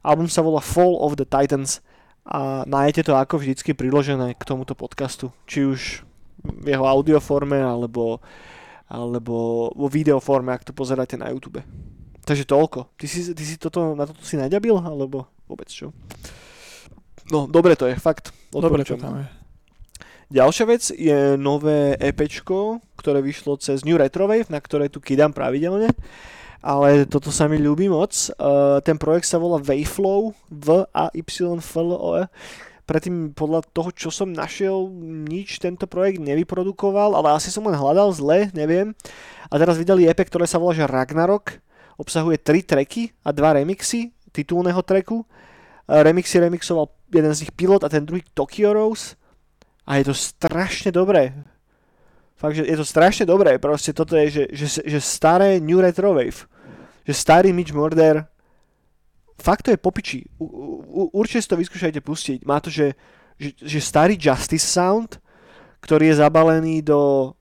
Album sa volá Fall of the Titans a nájdete to ako vždycky priložené k tomuto podcastu. Či už v jeho audioforme, alebo, alebo vo videoforme, ak to pozeráte na YouTube. Takže toľko. Ty si, ty si toto, na toto si naďabil, alebo vôbec čo? No, dobre to je, fakt. Dobre to tam je. Ďalšia vec je nové EPčko, ktoré vyšlo cez New Retrowave, na ktoré tu kydám pravidelne. Ale toto sa mi ľúbi moc. Uh, ten projekt sa volá Waveflow, v a y f l o e predtým podľa toho, čo som našiel, nič tento projekt nevyprodukoval, ale asi som len hľadal zle, neviem. A teraz vydali EP, ktoré sa volá že Ragnarok, obsahuje tri tracky a dva remixy titulného tracku. Remixy remixoval jeden z nich Pilot a ten druhý Tokyo Rose. A je to strašne dobré. Fakt, že je to strašne dobré. Proste toto je, že, že, že staré New Retro Wave. Že starý Mitch Murder fakt to je popiči. U, určite si to vyskúšajte pustiť. Má to, že, že, že starý Justice Sound, ktorý je zabalený do...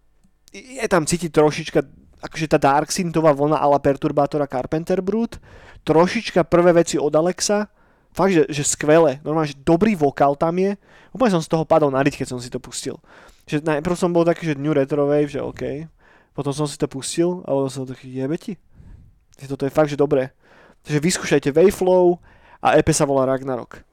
Je tam cítiť trošička akože tá Dark Synthová vlna ala Perturbátora Carpenter Brut, trošička prvé veci od Alexa, fakt, že, že skvelé, normálne, že dobrý vokál tam je, úplne som z toho padol na keď som si to pustil. Že najprv som bol taký, že New Retro Wave, že OK, potom som si to pustil a bol som taký, jebe ti? Toto je fakt, že dobré. Takže vyskúšajte Waveflow a EP sa volá Ragnarok.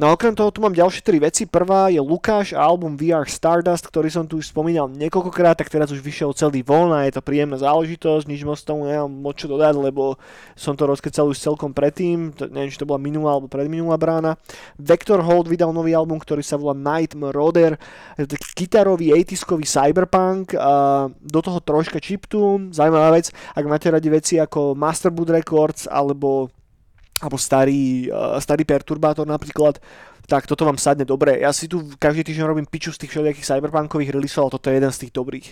No a okrem toho tu mám ďalšie tri veci. Prvá je Lukáš a album VR Stardust, ktorý som tu už spomínal niekoľkokrát, tak teraz už vyšiel celý von je to príjemná záležitosť, nič moc tomu nemám moc čo dodať, lebo som to rozkecal už celkom predtým, to, neviem, či to bola minulá alebo predminulá brána. Vector Hold vydal nový album, ktorý sa volá Night Marauder, je to taký gitarový 80 cyberpunk, a do toho troška chiptune, zaujímavá vec, ak máte radi veci ako Masterboot Records alebo alebo starý, uh, starý perturbátor napríklad, tak toto vám sadne dobre. Ja si tu každý týždeň robím piču z tých všelijakých cyberpunkových releaseov, ale toto je jeden z tých dobrých.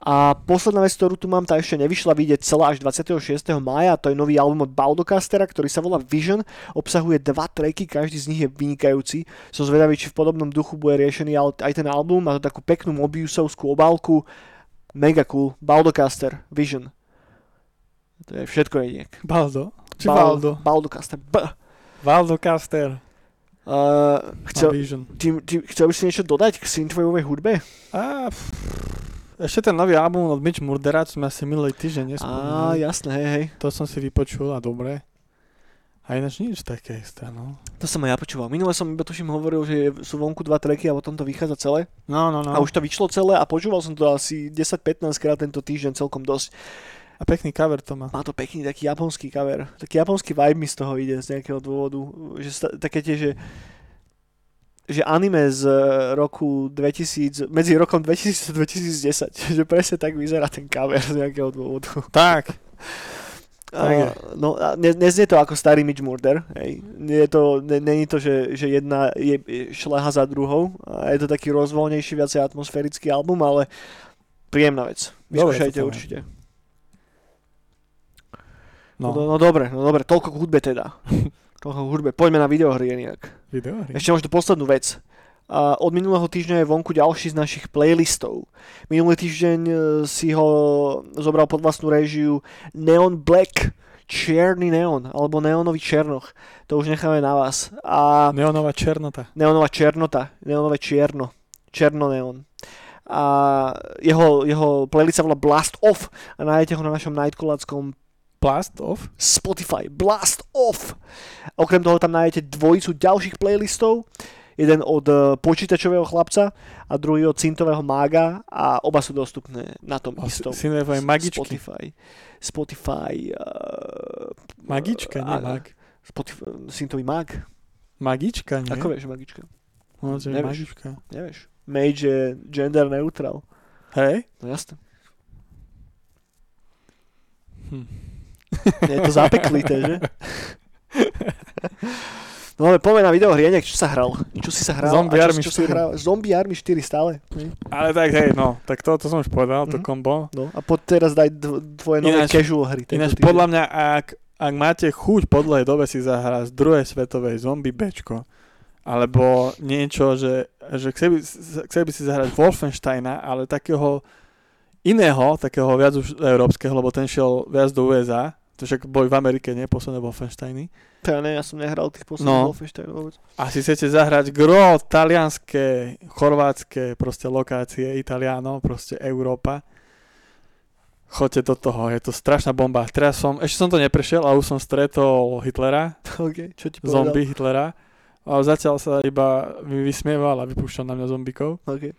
A posledná vec, ktorú tu mám, tá ešte nevyšla vidieť celá až 26. maja, to je nový album od Baldocastera, ktorý sa volá Vision, obsahuje dva tracky, každý z nich je vynikajúci. Som zvedavý, či v podobnom duchu bude riešený aj ten album, má to takú peknú mobiusovskú obálku, mega cool, Baldocaster, Vision. To je všetko jedinek. Baldo? Či Bal- Valdo? Baldocaster. B. Valdo Caster. Uh, chcel, ty, ty, chcel by si niečo dodať k synthwaveovej hudbe? A, pff, ešte ten nový album od Mitch Murdera, čo sme asi minulý týždeň Á, nespomínali. jasné, hej, hej. To som si vypočul a dobre. A ináč nič také isté, no. To som aj ja počúval. Minule som iba tuším hovoril, že sú vonku dva tracky a potom to vychádza celé. No, no, no. A už to vyšlo celé a počúval som to asi 10-15 krát tento týždeň celkom dosť. A pekný cover to má. Má to pekný taký japonský cover. Taký japonský vibe mi z toho ide z nejakého dôvodu. Že také tie, že že anime z eh, roku 2000, medzi rokom 2000 a 2010, že presne tak vyzerá ten cover z nejakého dôvodu. Tak. A, no, a ne, neznie to ako starý Mitch Murder, hej. Nie je to, ne, není to, že, že jedna je šleha za druhou. A je to taký rozvoľnejší, viacej atmosférický album, ale príjemná vec. Vyskúšajte určite. No. no. No, dobre, no dobre, toľko k hudbe teda. toľko k hudbe. Poďme na videohry nejak. Video. Ešte možno poslednú vec. A od minulého týždňa je vonku ďalší z našich playlistov. Minulý týždeň e, si ho zobral pod vlastnú režiu Neon Black, čierny neon, alebo neonový černoch. To už necháme na vás. A Neonová černota. neonová černota, neonové čierno, černo neon. A jeho, jeho playlist sa volá Blast Off a nájdete ho na našom Nightcoladskom Blast off? Spotify Blast Off. Okrem toho tam nájdete dvojicu ďalších playlistov. Jeden od eh, počítačového chlapca a druhý od cintového mága a oba sú dostupné na tom O, istom Synthwave magičky. Spotify. Spotify uh, Magička, nie a- mag. Spotify, syntový mag. Magička, nie? Ako vieš, magička? No, že Nevieš. magička. Nevieš. Mage je gender neutral. Hej? No jasne. Hm. Je to zapeklité, že? No ale poďme na videohry, Janek, čo sa hral? Čo si sa hral? Zombie čo, Army čo sa 4. hral? Zombie Army 4 stále. Ale tak hej, no, tak to, to som už povedal, to Mhm. kombo. No a poď teraz daj tvoje nové Ináč- casual hry. Ináč týždeň. podľa mňa, ak, ak máte chuť po dlhej dobe si zahrať z druhej svetovej zombie bečko, alebo niečo, že, že chceli, by- chceli by si zahrať Wolfensteina, ale takého iného, takého viac už európskeho, lebo ten šiel viac do USA, to však boli v Amerike, nie, posledné Wolfensteiny. To ja ne, ja som nehral tých posledných No. Wolfensteinov vôbec. A si chcete zahrať gro, talianské, chorvátske, proste lokácie, Italiano, proste Európa. Choďte do toho, je to strašná bomba. Teraz som, ešte som to neprešiel, ale už som stretol Hitlera, OK, čo ti povedal? zombie Hitlera. A zatiaľ sa iba mi vysmieval a vypúšťal na mňa zombikov. OK,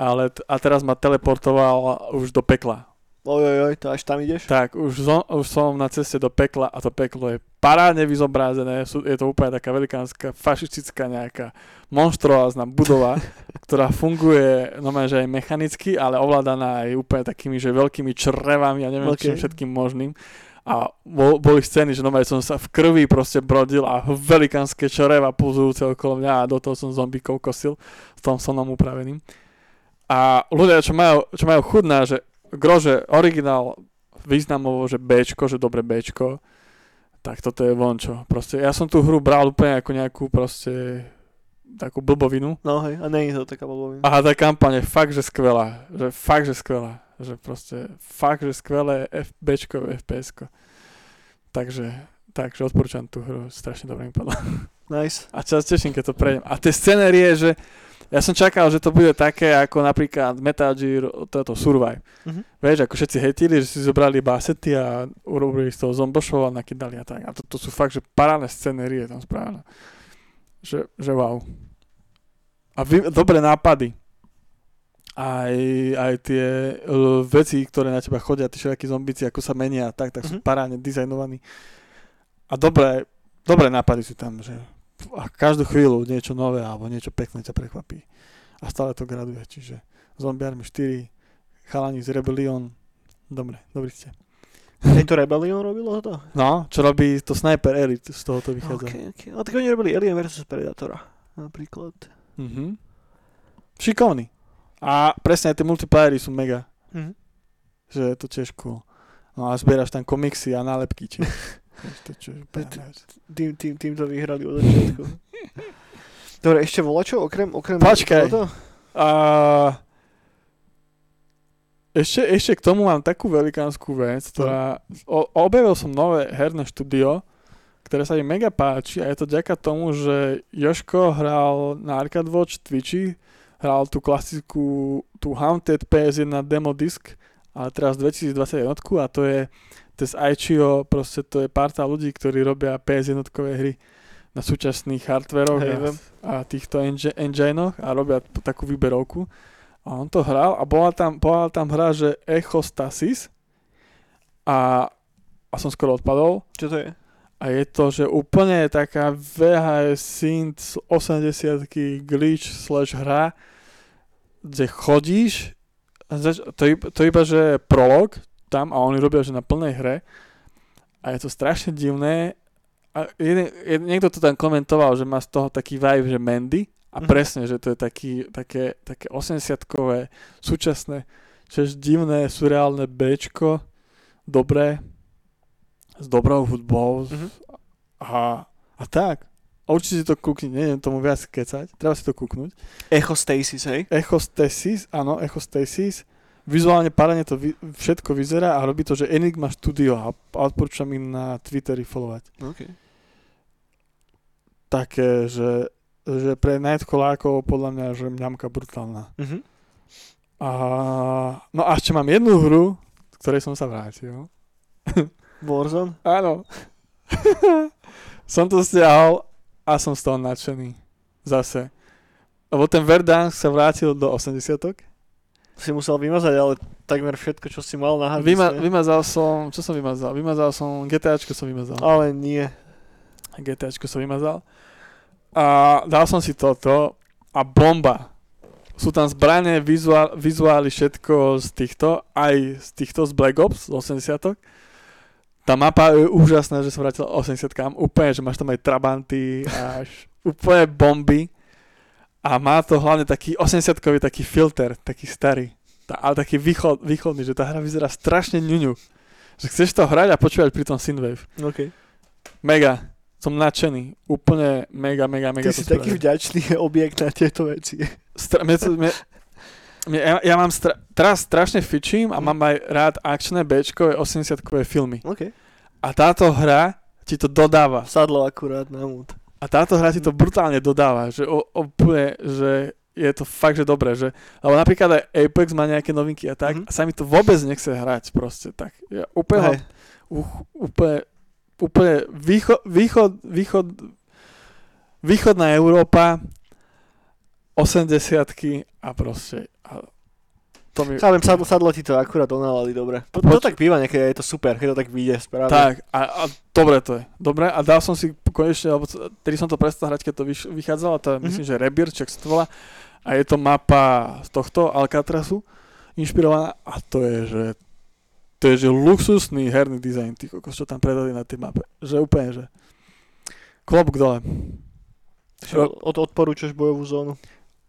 Ale a teraz ma teleportoval už do pekla. Oj, oj, oj, to až tam ideš? tak už, zo, už som na ceste do pekla a to peklo je parádne vyzobrazené. Sú, je to úplne taká velikánska fašistická nejaká monštruázna budova, ktorá funguje normálne, že aj mechanicky, ale ovládaná aj úplne takými, že veľkými črevami a neviem Ok. čím všetkým možným. A bol, boli scény, že normálne som sa v krvi proste brodil a velikánske čreva pulzujúce okolo mňa a do toho som zombíkov kosil s tom sonom upraveným. A ľudia, čo majú, čo majú chudná, že grože originál významovo, že Bčko, že dobre Bčko, tak toto je vončo. Proste ja som tú hru bral úplne ako nejakú proste takú blbovinu. No hej, a nie je to taká blbovina. A tá kampaň je fakt, že skvelá. Že fakt, že skvelá. Že proste fakt, že skvelé FBčko, FPSko. Takže, takže odporúčam tú hru, strašne dobre mi padla. Nice. A čo sa teším, keď to prejdem. A tie scenérie, že ja som čakal, že to bude také ako napríklad Metal Gear, toto Survive. Mhm. Vieš, ako všetci hejtili, že si zobrali iba asety a urobili z toho zombošov a nakydali a tak. A to, to sú fakt, že parádne scenérie tam spravené. Že, že wow. A vy, dobré nápady. Aj, aj tie uh, veci, ktoré na teba chodia, tie všetky zombici, ako sa menia a tak, tak sú Mhm. parádne dizajnovaní. A dobré, dobré nápady sú tam, že a každú chvíľu niečo nové alebo niečo pekné ťa prekvapí. A stále to graduje, čiže Zombie Army 4, chalani z Rebellion, dobre, dobrý ste. Hej, to Rebellion robilo to? No, čo robí to Sniper Elite, z toho to vychádza. Okay, okay. No tak oni robili Alien vs Predatora. Napríklad. Mhm. Šikovný. A presne aj tie multiplayery sú mega, Mhm. že je to tiež cool. No a zbieraš tam komiksy a nálepky, či... Tým, tým, tým to vyhrali od začiatku. Dobre, ešte volačo okrem, okrem Počkaj. tohoto? A ešte, ešte k tomu mám takú velikánsku vec, ktorá... O, objavil som nové herné štúdio, ktoré sa mi mega páči a je to ďaká tomu, že Joško hral na Arcade Watch Twitchi, hral tú klasickú, tú Haunted PS1 demo disk, ale teraz 2021 a to je to je z Aichio, proste to je parta ľudí, ktorí robia PS1 hry na súčasných hardveroch Hej, a, viem. a týchto engi- enginoch a robia takú výberovku. A on to hral a bola tam, bola tam hra, že Echostasis a, a som skoro odpadol. Čo to je? A je to, že úplne taká VHS synth 80 glitch slash hra, kde chodíš, to, to iba, že prolog tam a oni robia, že na plnej hre a je to strašne divné a jeden, jeden, niekto to tam komentoval, že má z toho taký vibe, že Mandy a Mhm. presne, že to je taký, také, také 80-kové súčasné, čiže divné, surreálne Bčko, dobré, s dobrou hudbou Mhm. a, a tak. A určite si to kúkni, neviem tomu viac kecať, treba si to kúknuť. Echo Stasis, hej? Echostasis, áno, Echostasis. Vizuálne parádne to vy, všetko vyzerá a robí to, že Enigma Studio a, odporúčam im na Twitteri followovať. OK. Také, že, že pre Nightcallákov podľa mňa, že mňamka brutálna. Mhm. A, no a ešte mám jednu hru, ktorej som sa vrátil. Warzone? Áno. som to stiahol a som z toho nadšený. Zase. Lebo ten Verdansk sa vrátil do 80 Si musel vymazať, ale takmer všetko, čo si mal na Vyma, harddiske. vymazal som, čo som vymazal? Vymazal som, GTAčko som vymazal. Ale nie. GTAčko som vymazal. A dal som si toto a bomba. Sú tam zbranie, vizuál, vizuály, všetko z týchto, aj z týchto z Black Ops z 80 Tá mapa je úžasná, že som vrátil 80 kam úplne, že máš tam aj trabanty až úplne bomby. A má to hlavne taký 80-kový taký filter, taký starý. Tá, ale taký východ, východný, že tá hra vyzerá strašne ňuňu. Že chceš to hrať a počúvať pri tom Synthwave. OK. Mega. Som nadšený. Úplne mega, mega, mega Ty to si taký spravili. vďačný objekt na tieto veci. Stra- mne, to- mne, mne, ja, ja mám stra- teraz strašne fičím a Mhm. mám aj rád akčné Bčkové 80-kové filmy. OK. A táto hra ti to dodáva. Sadlo akurát na múd. A táto hra ti to brutálne dodáva. Že úplne, že je to fakt, že dobré. Že, lebo napríklad aj Apex má nejaké novinky a tak. Mhm. A sa mi to vôbec nechce hrať proste. Tak ja úplne, Hej. uh, úplne, úplne východ, východ, východ, východná Európa, 80 a proste a to mi... Chápem, sadlo, sadlo ti to akurát do nálady, dobre. To, to tak býva niekedy, je to super, keď to tak vyjde správne. Tak, a, a dobre to je. Dobre, a dal som si konečne, alebo tedy som to prestal hrať, keď to vyš, vychádzalo, to je, Mhm. myslím, že Rebirth, čak sa to volá. A je to mapa z tohto Alcatrazu inšpirovaná a to je, že to je, že luxusný herný dizajn, ty kokos, čo tam predali na tej mape. Že úplne, že klobúk dole. Od, odporúčaš bojovú zónu.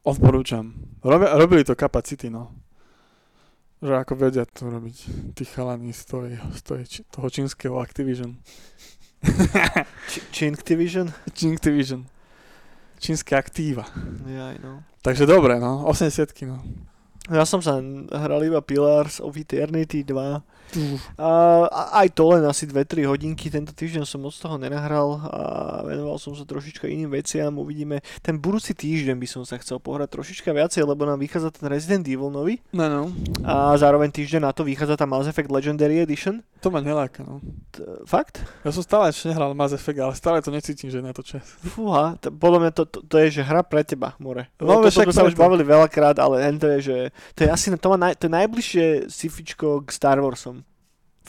Odporúčam. Robia, robili to kapacity, no. Že ako vedia to robiť. Tí chalani z, toho, z toho, toho čínskeho Activision. Ch- Chintivision? Activision. Čínske aktíva. Jaj, no. Takže dobre, no. 80 no. Ja som sa hral iba Pillars of Eternity 2. A, aj to len asi 2-3 hodinky, tento týždeň som moc toho nenahral a venoval som sa trošička iným veciam, uvidíme. Ten budúci týždeň by som sa chcel pohrať trošička viacej, lebo nám vychádza ten Resident Evil nový No, no. a zároveň týždeň na to vychádza tá Mass Effect Legendary Edition. To ma neláka, no. T- fakt? Ja som stále ešte nehral Mass Effect, ale stále to necítim, že je na to čas. Fúha, to, podľa mňa to, to, to je, že hra pre teba, more. No, to, však to, sme sa už bavili veľakrát, ale to je, že to je asi to, má naj, to je najbližšie sifičko k Star Warsom.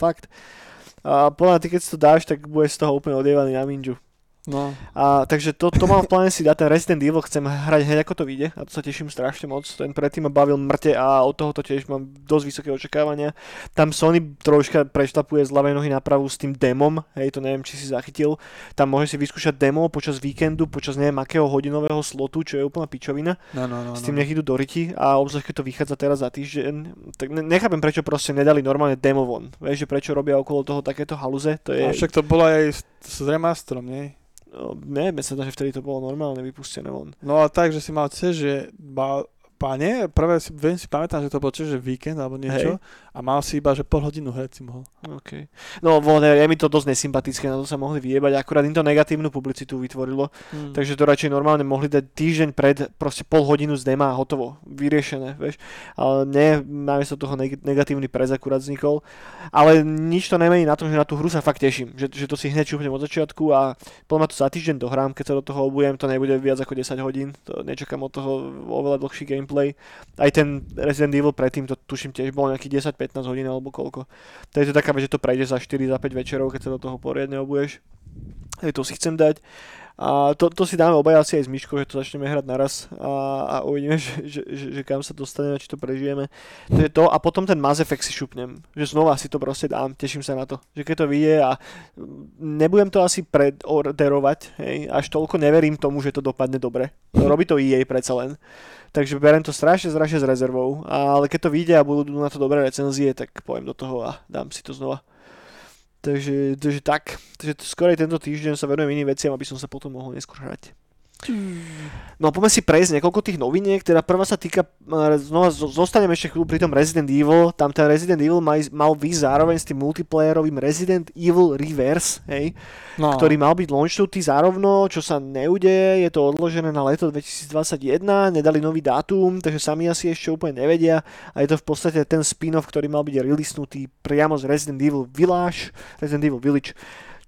Fakt. A podľa ty keď si to dáš, tak bude z toho úplne odievaný na minžu. No. A, takže to, to mám v pláne si dať, ten Resident Evil chcem hrať hneď ako to vyjde a to sa teším strašne moc. Ten predtým ma bavil mŕte a od tohoto tiež mám dosť vysoké očakávania. Tam Sony troška prešlapuje z ľavej nohy na pravú s tým demom, hej, to neviem, či si zachytil. Tam môžeš si vyskúšať demo počas víkendu, počas neviem akého hodinového slotu, čo je úplná pičovina. No, no, no. S tým no. nech idú do riti a obzvlášť keď to vychádza teraz za týždeň, tak ne- nechápem prečo proste nedali normálne demo von. Vieš, že prečo robia okolo toho takéto haluze, to je... A však to bolo aj s, s remasterom, nie? No, neviem, sa že vtedy to bolo normálne vypustené von. No a tak, že si mal cez, že mal, Pane, prvé si, viem si pamätám, že to bol tiež že víkend alebo niečo a mal si iba, že pol hodinu hrať si mohol. OK. No, whatever, je mi to dosť nesympatické, na to sa mohli vyjebať, akurát im to negatívnu publicitu vytvorilo, Hmm. takže to radšej normálne mohli dať týždeň pred, proste pol hodinu z dema a hotovo, vyriešené, vieš. Ale nie, namiesto toho neg- negatívny prez akurát vznikol. Ale nič to nemení na tom, že na tú hru sa fakt teším, že, že to si hneď čupnem od začiatku a podľa to za týždeň dohrám, keď sa do toho obujem, to nebude viac ako 10 hodín, to nečakám od toho oveľa dlhší gameplay. Aj ten Resident Evil predtým, to tuším tiež bolo nejakých 10-15 hodín alebo koľko. To je to taká že to prejde za 4 za 5 večerov, keď sa do toho poriadne obuješ. Hej, to si chcem dať. A to, to si dáme obaja asi aj s Myškou, že to začneme hrať naraz a, a uvidíme, že, že, že, že kam sa dostaneme, či to prežijeme. To je to a potom ten Mass Effect si šupnem. Že znova si to proste dám, teším sa na to. Že keď to vyjde a mm, nebudem to asi predorderovať, hej, až toľko neverím tomu, že to dopadne dobre. Robí to EA predsa len. Takže berem to strašne, strašne s rezervou. Ale keď to vyjde a budú na to dobré recenzie, tak poviem do toho a dám si to znova. Takže, takže tak. Takže skorej tento týždeň sa venujem iným veciam, aby som sa potom mohol neskôr hrať. No a poďme si prejsť niekoľko tých noviniek, teda prvá sa týka, e, znova zo- zostaneme ešte chvíľu pri tom Resident Evil, tam ten Resident Evil mal, mal výsť zároveň s tým multiplayerovým Resident Evil Reverse, hej, no. ktorý mal byť launchnutý zárovno, čo sa neudeje, je to odložené na leto 2021, nedali nový dátum, takže sami asi ešte úplne nevedia. A je to v podstate ten spin-off, ktorý mal byť releasenutý priamo z Resident Evil Village, Resident Evil Village,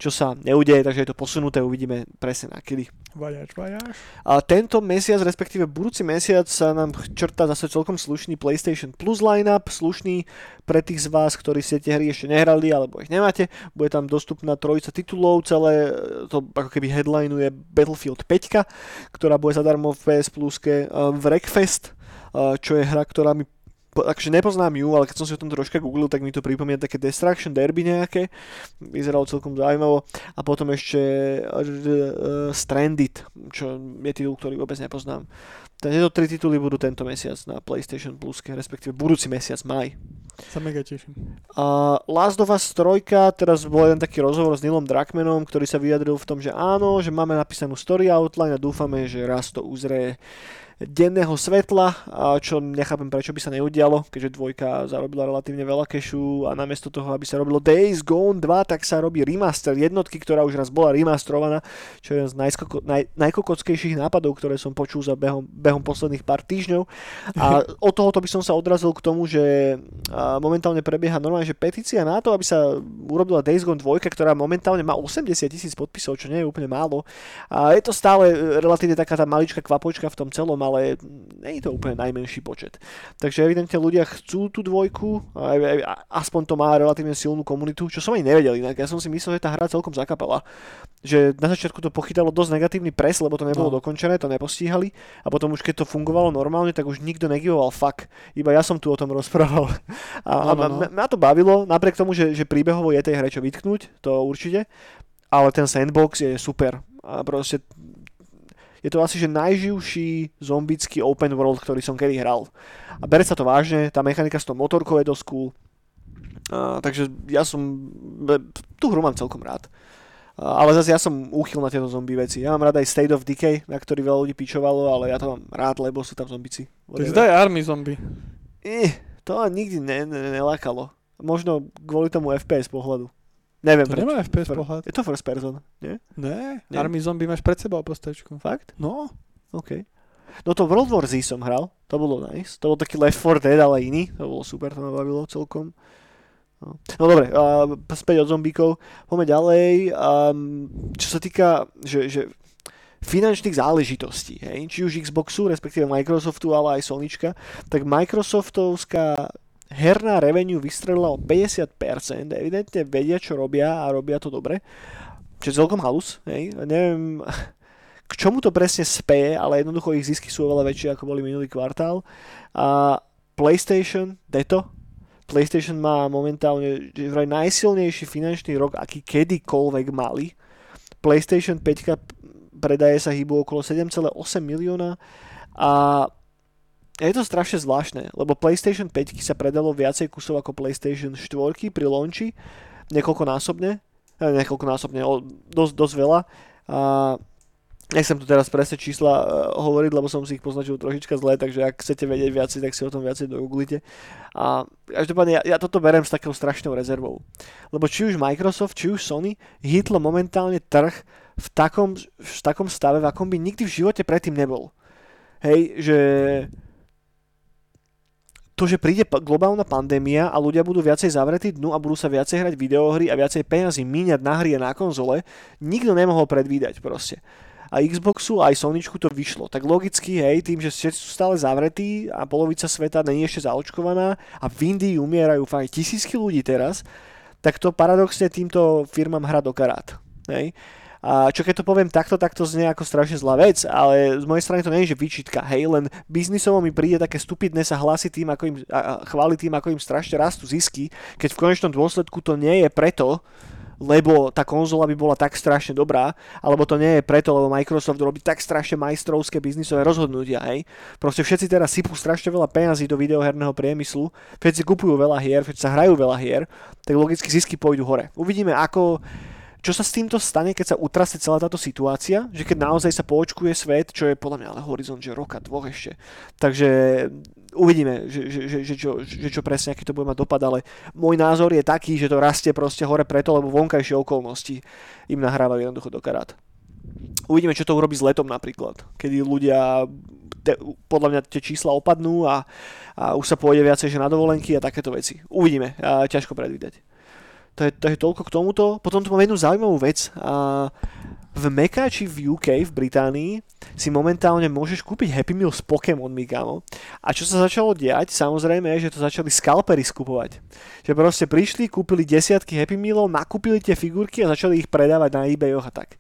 čo sa neudeje, takže je to posunuté, uvidíme presne na kedy. Vajač, vajač. A tento mesiac, respektíve budúci mesiac sa nám črta zase celkom slušný PlayStation Plus lineup, slušný pre tých z vás, ktorí si tie hry ešte nehrali alebo ich nemáte. Bude tam dostupná trojica titulov, celé e, to ako keby headlineuje Battlefield 5, ktorá bude zadarmo v PS Pluske, uh, Wreckfest, uh, čo je hra, ktorá mi takže nepoznám ju, ale keď som si o tom troška googlil, tak mi to pripomína také Destruction Derby nejaké. Vyzeralo celkom zaujímavo. A potom ešte uh, Stranded, čo je titul, ktorý vôbec nepoznám. Tieto tri tituly budú tento mesiac na PlayStation Pluske, respektíve budúci mesiac, maj. Sa mega teším. A Last of Us 3, teraz bol jeden taký rozhovor s Nilom Drakmanom, ktorý sa vyjadril v tom, že áno, že máme napísanú story outline a dúfame, že raz to uzrie denného svetla, čo nechápem prečo by sa neudialo, keďže dvojka zarobila relatívne veľa kešu a namiesto toho, aby sa robilo Days Gone 2, tak sa robí remaster jednotky, ktorá už raz bola remastrovaná, čo je jeden z najskoko, naj, najkokockejších nápadov, ktoré som počul za behom, behom posledných pár týždňov. A od tohoto by som sa odrazil k tomu, že momentálne prebieha normálne, že petícia na to, aby sa urobila Days Gone 2, ktorá momentálne má 80 tisíc podpisov, čo nie je úplne málo. A je to stále e, relatívne taká tá maličká kvapočka v tom celom, ale ale nie je to úplne najmenší počet. Takže evidentne ľudia chcú tú dvojku, a, a, a, aspoň to má relatívne silnú komunitu, čo som ani nevedel inak. Ja som si myslel, že tá hra celkom zakapala. Že na začiatku to pochytalo dosť negatívny pres, lebo to nebolo No. dokončené, to nepostíhali a potom už keď to fungovalo normálne, tak už nikto negivoval fuck. Iba ja som tu o tom rozprával. A, a No, no, no. ma- ma to bavilo, napriek tomu, že, že príbehovo je tej hre čo vytknúť, to určite, ale ten sandbox je super. A proste je to asi že najživší zombický open world, ktorý som kedy hral. A bere sa to vážne, tá mechanika s tou motorkou je dosť cool. A, takže ja som, tú hru mám celkom rád. A, ale zase ja som úchyl na tieto zombie veci. Ja mám rád aj State of Decay, na ktorý veľa ľudí pičovalo, ale ja to mám rád, lebo sú tam zombici. Tak si daj Army Zombie. Eh, to nikdy ne, ne, nelákalo. Možno kvôli tomu FPS pohľadu. Neviem To prečo. nemá FPS Fir- pohľad. Je to first person, nie? Ne, Nie. Army Zombie máš pred sebou postačku. Fakt? No, OK. No to World War Z som hral, to bolo nice. To bol taký Left 4 Dead, ale iný. To bolo super, to ma bavilo celkom. No, no dobre, uh, späť od zombíkov. Poďme ďalej. Um, čo sa týka, že, že finančných záležitostí, hej? či už Xboxu, respektíve Microsoftu, ale aj Sonyčka, tak Microsoftovská herná revenue vystrelila o 50%, evidentne vedia, čo robia a robia to dobre. Čo celkom halus, hej? Neviem, k čomu to presne speje, ale jednoducho ich zisky sú oveľa väčšie, ako boli minulý kvartál. A PlayStation, deto, PlayStation má momentálne vraj najsilnejší finančný rok, aký kedykoľvek mali. PlayStation 5 predaje sa hýbu okolo 7,8 milióna a je to strašne zvláštne, lebo PlayStation 5 sa predalo viacej kusov ako PlayStation 4 pri launchi, niekoľkonásobne, eh, niekoľkonásobne, o, dosť, dosť veľa. A nechcem tu teraz presne čísla uh, hovoriť, lebo som si ich poznačil trošička zle, takže ak chcete vedieť viacej, tak si o tom viacej dogooglite. A každopádne ja, ja toto berem s takou strašnou rezervou. Lebo či už Microsoft, či už Sony hitlo momentálne trh v takom, v takom stave, v akom by nikdy v živote predtým nebol. Hej, že to, že príde globálna pandémia a ľudia budú viacej zavretí dnu a budú sa viacej hrať videohry a viacej peniazy míňať na hry a na konzole, nikto nemohol predvídať proste. A Xboxu aj Sonyčku to vyšlo. Tak logicky, hej, tým, že všetci sú stále zavretí a polovica sveta není ešte zaočkovaná a v Indii umierajú fakt tisícky ľudí teraz, tak to paradoxne týmto firmám hra do karát. Hej. A čo keď to poviem takto, tak to znie ako strašne zlá vec, ale z mojej strany to nie je, že vyčitka, hej, len biznisovo mi príde také stupidné sa hlási tým, ako im, a chváli tým, ako im strašne rastú zisky, keď v konečnom dôsledku to nie je preto, lebo tá konzola by bola tak strašne dobrá, alebo to nie je preto, lebo Microsoft robí tak strašne majstrovské biznisové rozhodnutia, hej. Proste všetci teraz sypú strašne veľa peňazí do videoherného priemyslu, všetci kupujú veľa hier, všetci sa hrajú veľa hier, tak logicky zisky pôjdu hore. Uvidíme, ako čo sa s týmto stane, keď sa utrasie celá táto situácia, že keď naozaj sa poočkuje svet, čo je podľa mňa ale horizont, že roka, dvoch ešte. Takže uvidíme, že, že, že, že, čo, že čo presne, aký to bude mať dopad, ale môj názor je taký, že to rastie proste hore preto, lebo vonkajšie okolnosti im nahrávajú jednoducho do karát. Uvidíme, čo to urobí s letom napríklad, kedy ľudia te, podľa mňa tie čísla opadnú a, a už sa pôjde viacej že na dovolenky a takéto veci. Uvidíme, a ťažko predvídať. To je toľko k tomuto. Potom tu mám jednu zaujímavú vec. A v Meka či v UK, v Británii, si momentálne môžeš kúpiť Happy Meal s Pokémonmi, kámo. A čo sa začalo diať, samozrejme je, že to začali scalpery skupovať. Že proste prišli, kúpili desiatky Happy Mealov, nakúpili tie figurky a začali ich predávať na eBayoch a tak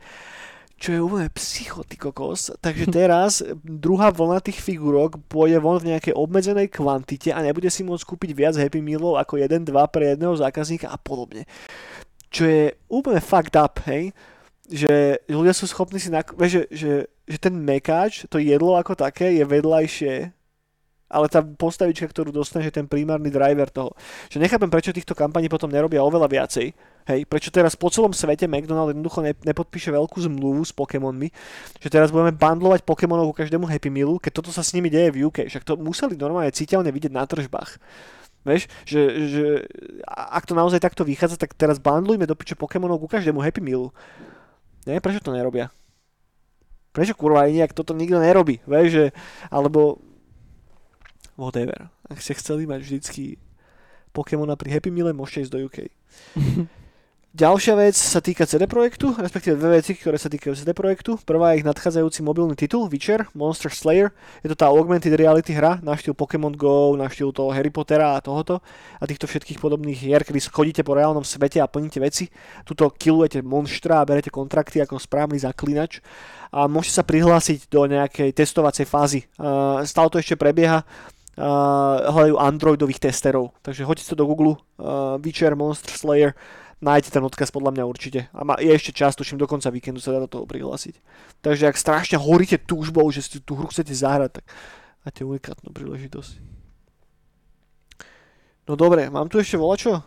čo je úplne psycho, ty kokos. Takže teraz druhá vlna tých figurok pôjde von v nejakej obmedzenej kvantite a nebude si môcť kúpiť viac Happy Mealov ako 1-2 pre jedného zákazníka a podobne. Čo je úplne fucked up, hej? Že ľudia sú schopní si, nak- že, že, že ten mekáč, to jedlo ako také je vedľajšie ale tá postavička, ktorú dostane, že ten primárny driver toho. Že nechápem, prečo týchto kampaní potom nerobia oveľa viacej. Hej, prečo teraz po celom svete McDonald jednoducho ne, nepodpíše veľkú zmluvu s Pokémonmi, že teraz budeme bandlovať Pokémonov ku každému Happy Mealu, keď toto sa s nimi deje v UK. Však to museli normálne citeľne vidieť na tržbách. Vieš, že, že ak to naozaj takto vychádza, tak teraz bandlujme do piče Pokémonov ku každému Happy Mealu. Nie, prečo to nerobia? Prečo kurva aj nejak toto nikto nerobí? Vieš, že, alebo whatever. Ak ste chceli mať vždycky Pokémona pri Happy Meale, môžete ísť do UK. Ďalšia vec sa týka CD Projektu, respektíve dve veci, ktoré sa týkajú CD Projektu. Prvá je ich nadchádzajúci mobilný titul, Witcher, Monster Slayer. Je to tá augmented reality hra, na štýl Pokémon Go, na štýl toho Harry Pottera a tohoto a týchto všetkých podobných hier, kedy chodíte po reálnom svete a plníte veci. Tuto killujete monštra a berete kontrakty ako správny zaklinač a môžete sa prihlásiť do nejakej testovacej fázy. Uh, stále to ešte prebieha, hľadajú androidových testerov, takže hoďte to do Google, uh, Witcher, Monster Slayer, nájdete ten odkaz podľa mňa určite. A má, je ešte čas, tuším, do konca víkendu sa dá do toho prihlásiť. Takže ak strašne horíte túžbou, že si tú hru chcete zahrať, tak máte unikátnu príležitosť. No dobre, mám tu ešte volačo?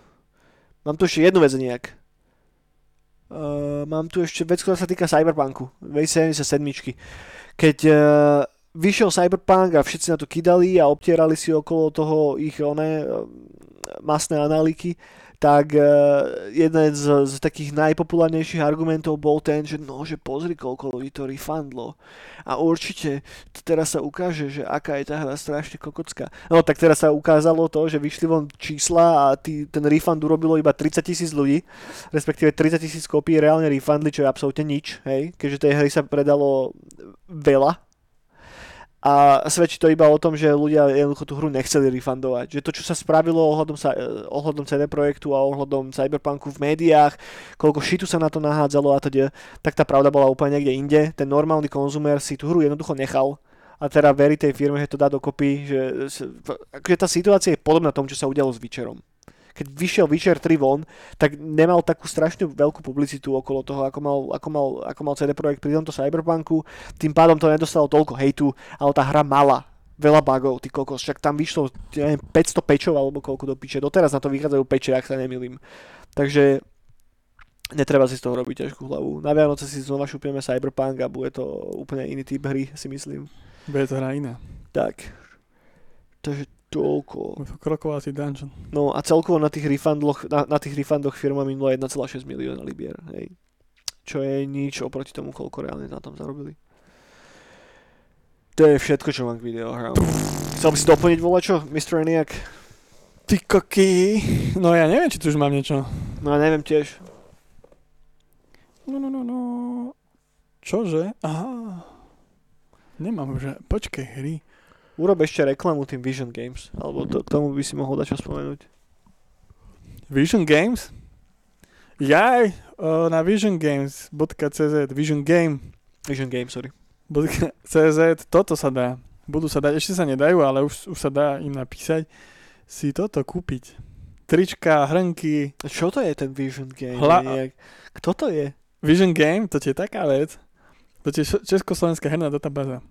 Mám tu ešte jednu vec nejak. Uh, mám tu ešte vec, ktorá sa týka Cyberpunku 2077. Keď uh, vyšiel Cyberpunk a všetci na to kydali a obtierali si okolo toho ich one, uh, masné analýky, tak uh, jeden z, z takých najpopulárnejších argumentov bol ten, že no, že pozri, koľko ľudí to refundlo. A určite teraz sa ukáže, že aká je tá hra strašne kokocká. No tak teraz sa ukázalo to, že vyšli von čísla a tý, ten refund urobilo iba 30 tisíc ľudí, respektíve 30 tisíc kopí reálne refundli, čo je absolútne nič, hej, keďže tej hry sa predalo veľa, a svedčí to iba o tom, že ľudia jednoducho tú hru nechceli refundovať. Že to, čo sa spravilo ohľadom, sa, eh, ohľadom CD Projektu a ohľadom Cyberpunku v médiách, koľko šitu sa na to nahádzalo a teda, tak tá pravda bola úplne niekde inde. Ten normálny konzumer si tú hru jednoducho nechal a teda verí tej firme, že to dá dokopy, že, akože tá situácia je podobná tomu, čo sa udialo s Witcherom keď vyšiel Witcher 3 von, tak nemal takú strašne veľkú publicitu okolo toho, ako mal, ako mal, ako mal CD Projekt pri tomto Cyberpunku. Tým pádom to nedostalo toľko hejtu, ale tá hra mala veľa bugov, ty kokos. Však tam vyšlo, ja neviem, 500 pečov alebo koľko do piče. Doteraz na to vychádzajú peče, ak sa nemýlim. Takže netreba si z toho robiť ťažkú hlavu. Na Vianoce si znova šupneme Cyberpunk a bude to úplne iný typ hry, si myslím. Bude to hra iná. Tak. Takže Toľko. Krokovací dungeon. No a celkovo na tých refundoch, na, na tých refundoch firma minula 1,6 milióna libier. Hej. Čo je nič oproti tomu, koľko reálne na tom zarobili. To je všetko, čo mám k videohrám. Chcel by si doplniť volačo, Mr. Eniak? Ty koky. No ja neviem, či tu už mám niečo. No ja neviem tiež. No, no, no, no. Čože? Aha. Nemám, že... Počkej, hry. Urob ešte reklamu tým Vision Games, alebo to, k tomu by si mohol dať čo spomenúť. Vision Games? Jaj, uh, na visiongames.cz, Vision Game. Vision Game, sorry. .cz, toto sa dá. Budú sa dať, ešte sa nedajú, ale už, už sa dá im napísať si toto kúpiť. Trička, hrnky. Čo to je ten Vision Game? Hla... Kto to je? Vision Game, to je taká vec. To je československá herná databáza.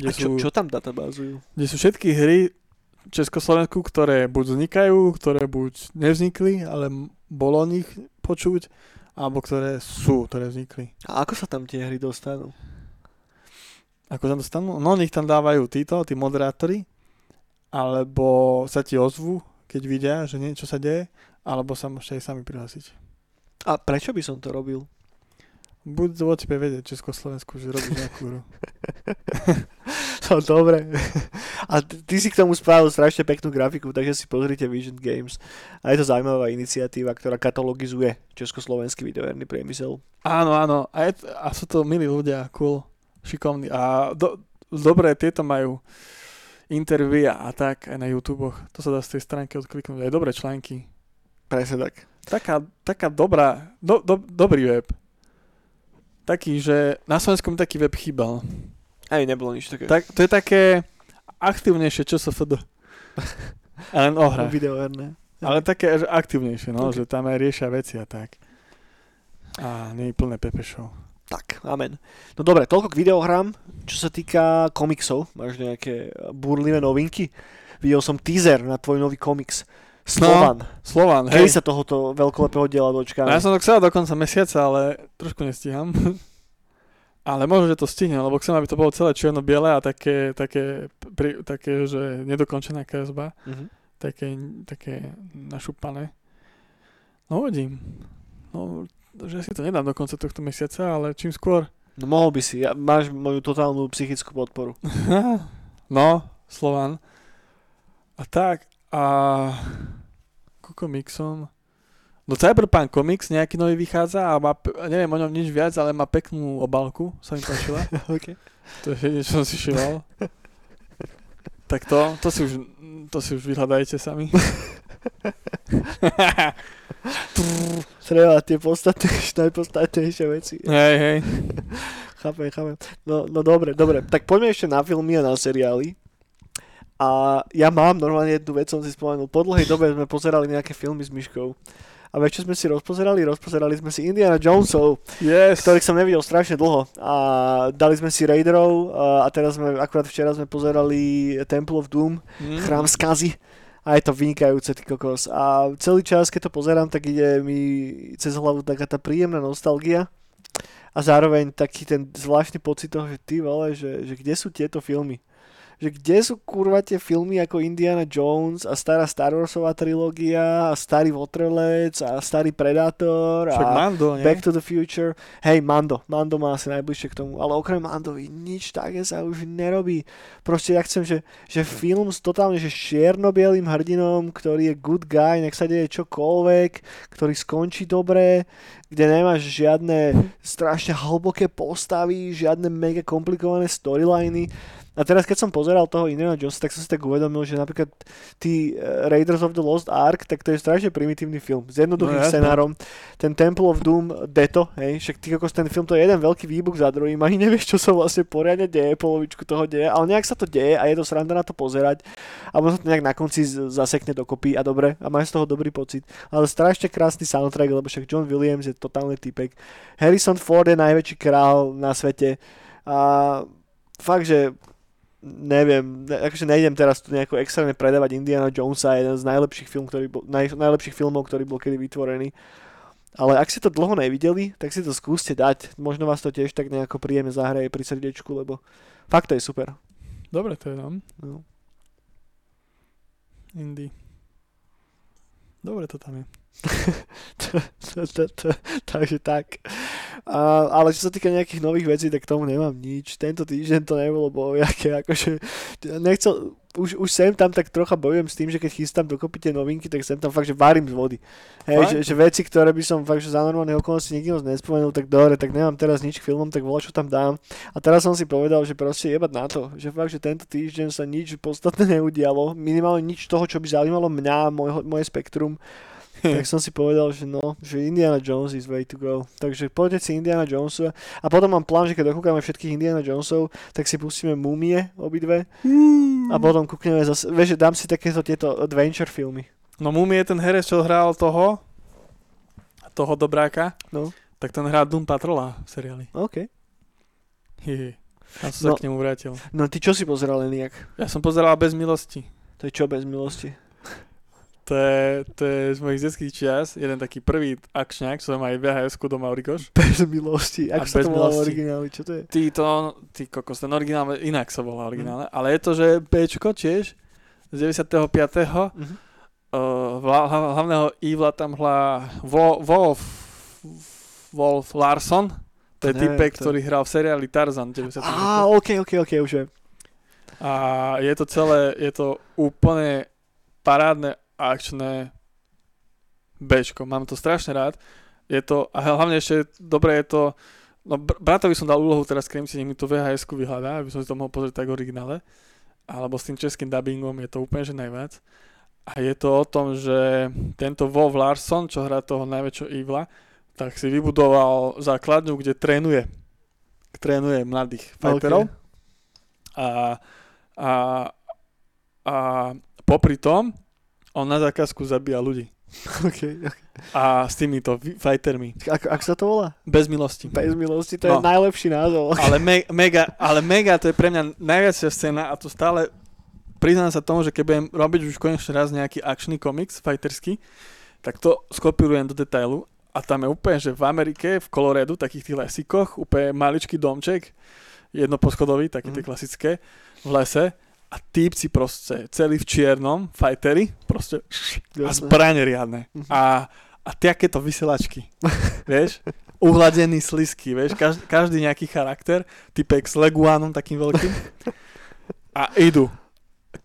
Kde a čo, sú, čo tam databázujú? Kde sú všetky hry Československu, ktoré buď vznikajú, ktoré buď nevznikli, ale bolo o nich počuť, alebo ktoré sú, ktoré vznikli. A ako sa tam tie hry dostanú? Ako sa dostanú? No, nich tam dávajú títo, tí moderátori, alebo sa ti ozvu, keď vidia, že niečo sa deje, alebo sa môžete aj sami prihlásiť. A prečo by som to robil? Buď tebe vedieť Československu, že robíš nejakú hru. no dobre. A ty si k tomu spravil strašne peknú grafiku, takže si pozrite Vision Games. A je to zaujímavá iniciatíva, ktorá katalogizuje československý videoherný priemysel. Áno, áno. A, je, a sú to milí ľudia, cool, šikovní. A do, dobré tieto majú intervia a tak aj na YouTube. To sa dá z tej stránky odkliknúť. Aj dobré články. Presne tak. Taká, taká dobrá, do, do, dobrý web taký, že na Slovensku mi taký web chýbal. Aj nebolo nič také. Tak, to je také aktivnejšie, čo sa FD. Ale len o hrách. Videoherné. Ale také že aktívnejšie, no, okay. že tam aj riešia veci a tak. A nie je plné pepešov. Tak, amen. No dobre, toľko k videohrám. Čo sa týka komiksov, máš nejaké burlivé novinky? Videl som teaser na tvoj nový komiks. Slovan. Slovan, hej. Kedy sa tohoto veľkolepého diela dočkáme? No, ja som to chcel do konca mesiaca, ale trošku nestíham. ale možno, že to stihnem, lebo chcem, aby to bolo celé čierno-biele a také, také, pri, také že nedokončená kresba. Mm-hmm. Také, také našupané. No uvidím. No, že si to nedám do konca tohto mesiaca, ale čím skôr. No mohol by si, ja, máš moju totálnu psychickú podporu. no, Slovan. A tak, a ku komiksom. No Cyberpunk Comics nejaký nový vychádza a má, neviem o ňom nič viac, ale má peknú obálku, sa mi páčila. okay. To je jediné, čo som si šival. tak to, to si už, to si už vyhľadajte sami. Treba tie podstatné, najpodstatnejšie veci. hej, hej. Chápem, chápem. No, no dobre, dobre. Tak poďme ešte na filmy a na seriály. A ja mám normálne jednu vec, som si spomenul. Po dlhej dobe sme pozerali nejaké filmy s Myškou. A vieš, čo sme si rozpozerali? Rozpozerali sme si Indiana Jonesov, Yes. ktorých som nevidel strašne dlho. A dali sme si Raiderov a teraz sme, akurát včera sme pozerali Temple of Doom, Mm. chrám skazy. A je to vynikajúce, ty kokos. A celý čas, keď to pozerám, tak ide mi cez hlavu taká tá príjemná nostalgia. A zároveň taký ten zvláštny pocit toho, že ty vole, že, že kde sú tieto filmy? Že kde sú kurva tie filmy ako Indiana Jones a stará Star Warsová trilógia a starý Waterlec a starý Predator Však a Mando, nie? Back to the Future. Hej, Mando. Mando má asi najbližšie k tomu. Ale okrem Mandovi nič také sa už nerobí. Proste ja chcem, že, že film s totálne že čierno-bielým hrdinom, ktorý je good guy, nech sa deje čokoľvek, ktorý skončí dobre, kde nemáš žiadne strašne hlboké postavy, žiadne mega komplikované storyliny. A teraz, keď som pozeral toho Indiana Jonesa, tak som si tak uvedomil, že napríklad tí eh, Raiders of the Lost Ark, tak to je strašne primitívny film. S jednoduchým No, scenárom. Ten Temple of Doom, Deto, hej, však ty kokos, ten film to je jeden veľký výbuch za druhým, ani nevieš, čo sa vlastne poriadne deje, polovičku toho deje, ale nejak sa to deje a je to sranda na to pozerať a možno to nejak na konci zasekne dokopy a dobre a máš z toho dobrý pocit. Ale strašne krásny soundtrack, lebo však John Williams je totálny typek. Harrison Ford je najväčší král na svete a fakt, že neviem, ne, akože nejdem teraz tu nejako extrémne predávať Indiana Jonesa, jeden z najlepších, film, ktorý bol, naj, najlepších filmov, ktorý bol kedy vytvorený. Ale ak ste to dlho nevideli, tak si to skúste dať. Možno vás to tiež tak nejako príjemne zahraje pri srdiečku, lebo fakt to je super. Dobre, to je tam. No. Indy. Dobre to tam je. Takže tak. A, ale čo sa týka nejakých nových vecí, tak tomu nemám nič. Tento týždeň to nebolo bojaké, akože nechcel, už, už sem tam tak trocha bojujem s tým, že keď chystám dokopy tie novinky, tak sem tam fakt, že varím z vody. Hej, že, že, veci, ktoré by som fakt, že za normálne okolnosti nikdy moc nespomenul, tak dobre, tak nemám teraz nič k filmom, tak voľa čo tam dám. A teraz som si povedal, že proste jebať na to, že fakt, že tento týždeň sa nič podstatné neudialo, minimálne nič toho, čo by zaujímalo mňa, môj, moje spektrum, tak som si povedal, že no, že Indiana Jones is way to go. Takže poďte si Indiana Jonesa a potom mám plán, že keď dokúkame všetkých Indiana Jonesov, tak si pustíme Mumie obidve a potom kúkneme zase, vieš, dám si takéto tieto adventure filmy. No Mumie je ten herec, čo hral toho, toho dobráka, No. tak ten hrá Doom Patrola v seriáli. OK. Hihi. Ja som sa No. k nemu vrátil. No ty čo si pozeral nejak? Ja som pozeral Bez milosti. To je čo bez milosti? To je, to je z mojich detských čias jeden taký prvý akčňák, čo má aj vhs doma Origoš. Bez milosti. A Ako sa to volá v milosti. origináli? Čo to je? Ty to, ty kokos, ten originál, inak sa volá originálne, Mhm. ale je to, že Bčko tiež z 95. Mhm. Uh, hla, hla- hlavného Evila tam hlá Wo- Wolf, Wolf Larson, to je typek, kto je. ktorý hral v seriáli Tarzan 90. Á, OK, OK, OK, už viem. A je to celé, je to úplne parádne akčné Bčko. Mám to strašne rád. Je to, a hlavne ešte dobre je to, no br- bratovi som dal úlohu teraz Kremci, nech mi to vhs vyhľadá, aby som si to mohol pozrieť tak v originále. Alebo s tým českým dubbingom je to úplne že najviac. A je to o tom, že tento Wolf Larson, čo hrá toho najväčšieho Evila, tak si vybudoval základňu, kde trénuje. Trénuje mladých fighterov. A, a, a popri tom on na zákazku zabíja ľudí. OK. A s týmito fightermi. Ako, ako sa to volá? Bez milosti. Bez milosti, to je No. najlepší názov. Ale, me, mega, ale mega, to je pre mňa najviacia scéna a to stále priznám sa tomu, že keď budem robiť už konečne raz nejaký akčný komiks, fighterský, tak to skopírujem do detailu a tam je úplne, že v Amerike, v Coloradu, takých tých lesíkoch, úplne maličký domček, jednoposchodový, také tie Mhm. klasické, v lese a týpci proste, celý v čiernom, fightery, proste a zbrane riadne. Mhm. A, a takéto vysielačky, vieš? Uhladený slisky, vieš? Každý, každý nejaký charakter, typek s leguánom takým veľkým. A idú.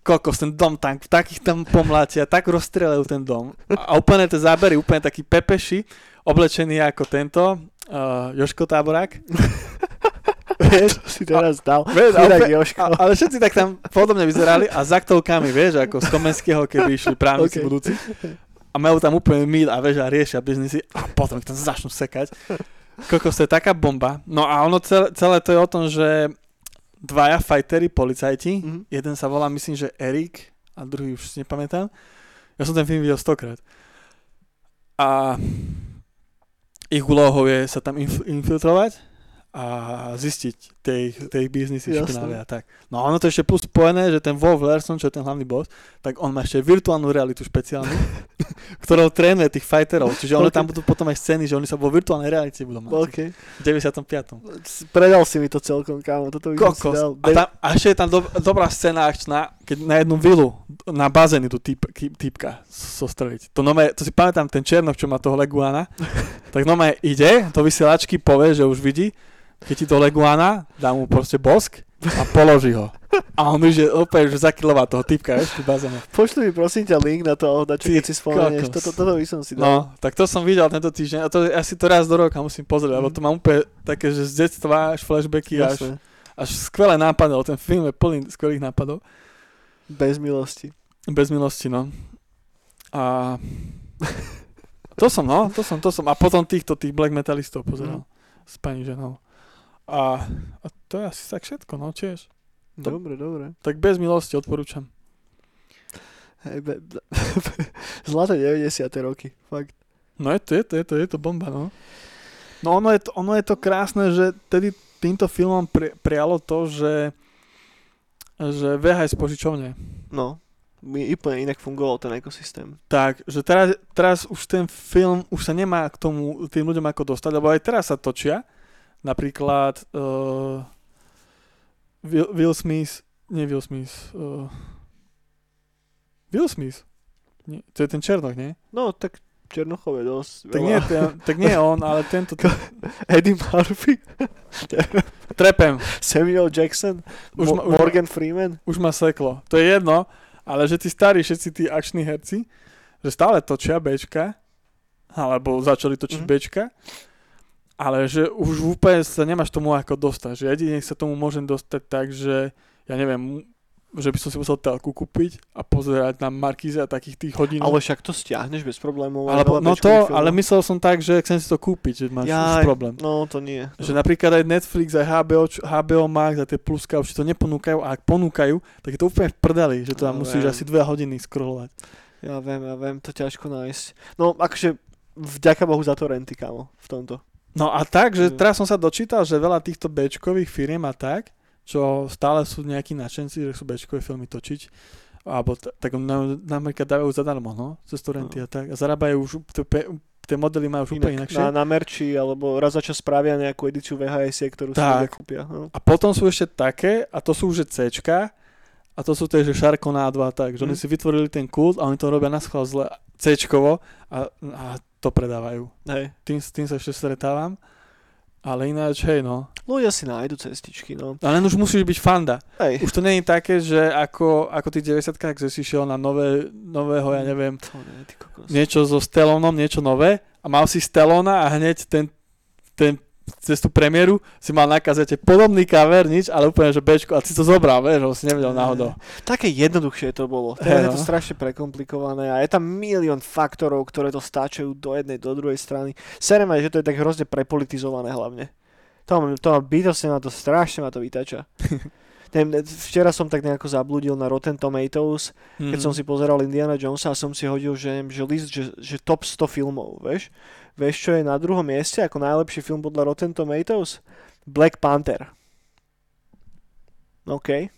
kokos, ten dom tam, takých tam pomlátia, tak rozstrelajú ten dom. A úplne tie zábery, úplne takí pepeši, oblečení ako tento, uh, Joško Táborák. Vieš, to si teraz dal. Vieš, Chudák. A, ale všetci tak tam podobne vyzerali a za aktovkami, vieš, ako z Komenského, keby išli právnici Ok. budúci. A majú tam úplne míl a vieš, a riešia biznisy a potom tam začnú sekať. Kokos, to je taká bomba. No a ono celé, celé to je o tom, že dvaja fajteri, policajti, Mhm. jeden sa volá, myslím, že Erik a druhý už si nepamätám. Ja som ten film videl stokrát. A ich úlohou je sa tam inf- infiltrovať a zistiť tej, tej biznisy špinavé a tak. No a ono to ešte plus spojené, že ten Wolf Larson, čo je ten hlavný boss, tak on má ešte virtuálnu realitu špeciálnu, ktorou trénuje tých fighterov. Čiže ono Ok. tam budú potom aj scény, že oni sa vo virtuálnej realite budú mať. OK. V 95. Predal si mi to celkom, kámo. Toto by Kokos. dal. A, tam, a ešte je tam do, dobrá scéna akčná, keď na jednu vilu, na bazény tu typ, ký- typka zostreliť. To, nome, to si pamätám, ten Černok, čo má toho Leguana, tak nome ide, do vysielačky povie, že už vidí, keď ti do Leguana, dá mu proste bosk a položí ho. A on už je úplne že zakilová toho typka, vieš, v bazéne. Pošli mi prosím ťa link na to, na čo Ty keď si spomenieš. Toto, toto by som si dal. No, tak to som videl tento týždeň a to asi to raz do roka musím pozrieť, lebo Mhm. to mám úplne také, že z detstva až flashbacky, až, až skvelé nápady, ten film je plný skvelých nápadov. Bez milosti. Bez milosti, no. A to som, no, to som, to som. A potom týchto, tých black metalistov pozeral s pani ženou. A, a to je asi tak všetko, no, tiež. To- Dobre, dobre. Tak bez milosti odporúčam. Hej, be, be, zlaté 90. roky. Fakt. No je to, je to, je to, je to bomba, no. No ono je to, ono je to krásne, že tedy týmto filmom pri, prijalo to, že že VHS požičovne. No. Mi úplne inak fungoval ten ekosystém. Tak, že teraz, teraz už ten film už sa nemá k tomu tým ľuďom ako dostať, lebo aj teraz sa točia. Napríklad uh, Will, Will Smith, nie Will Smith, uh, Will Smith. Nie, to je ten Černok, nie? No, tak Černochov je dosť Tak veľa. nie, ten, tak nie on, ale tento, ten, Eddie Murphy, trepem, Samuel Jackson, Už ma- už Morgan Freeman. už ma seklo. To je jedno, ale že tí starí, všetci tí akční herci, že stále točia Bčka, alebo začali točiť Mhm. Bčka, ale že už úplne sa nemáš tomu ako dostať, že jedine sa tomu môžem dostať tak, že ja neviem, že by som si musel telku kúpiť a pozerať na Markíze a takých tých hodín. Ale však to stiahneš bez problémov. Alebo, no to, filmov. ale myslel som tak, že chcem si to kúpiť, že máš už Jaj, problém. No, to nie. Že napríklad aj Netflix, aj HBO, HBO Max a tie pluska už to neponúkajú a ak ponúkajú, tak je to úplne v prdeli, že to tam No, musíš viem. asi dve hodiny scrollovať. Ja viem, ja viem, to ťažko nájsť. No, akože vďaka Bohu za to renty, kámo, v tomto. No a tak, že Jo. teraz som sa dočítal, že veľa týchto Bčkových firiem a tak, čo stále sú nejakí nadšenci, že sú Bčkové filmy točiť, alebo t- tak na, napríklad dávajú zadarmo, no, cez to renty a tak. A zarábajú už, tie, modely majú už úplne Inak inakšie. na, na merči, alebo raz za čas spravia nejakú edíciu VHS, ktorú si Tak. ľudia kúpia. No. A potom sú ešte také, a to sú už Cčka, a to sú tie, že Šarko na 2 tak, že oni Mhm. si vytvorili ten kult a oni to robia na schvál zle Cčkovo a, a to predávajú. Hej. Tým, tým sa ešte stretávam. Ale ináč, hej no. Ľudia si nájdu cestičky, no. Ale už musíš byť fanda. Hej. Už to je také, že ako, ako tých 90 že si šiel na nové, nového, ja neviem, To nie, ty niečo so Stallonom, niečo nové a mal si Stallona a hneď ten, ten cez tú premiéru si mal na kazete podobný cover, nič, ale úplne, že Bčko, a si to zobral, vieš, si nevedel náhodou. Také jednoduchšie to bolo. Teraz je no. to strašne prekomplikované a je tam milión faktorov, ktoré to stáčajú do jednej, do druhej strany. Serem aj, že to je tak hrozne prepolitizované hlavne. To, to ma bytostne na to strašne ma to vytača. Neviem, včera som tak nejako zabludil na Rotten Tomatoes, keď som si pozeral Indiana Jonesa a som si hodil, že, že list, že, že top 100 filmov, vieš? Vieš, čo je na druhom mieste ako najlepší film podľa Rotten Tomatoes? Black Panther. OK.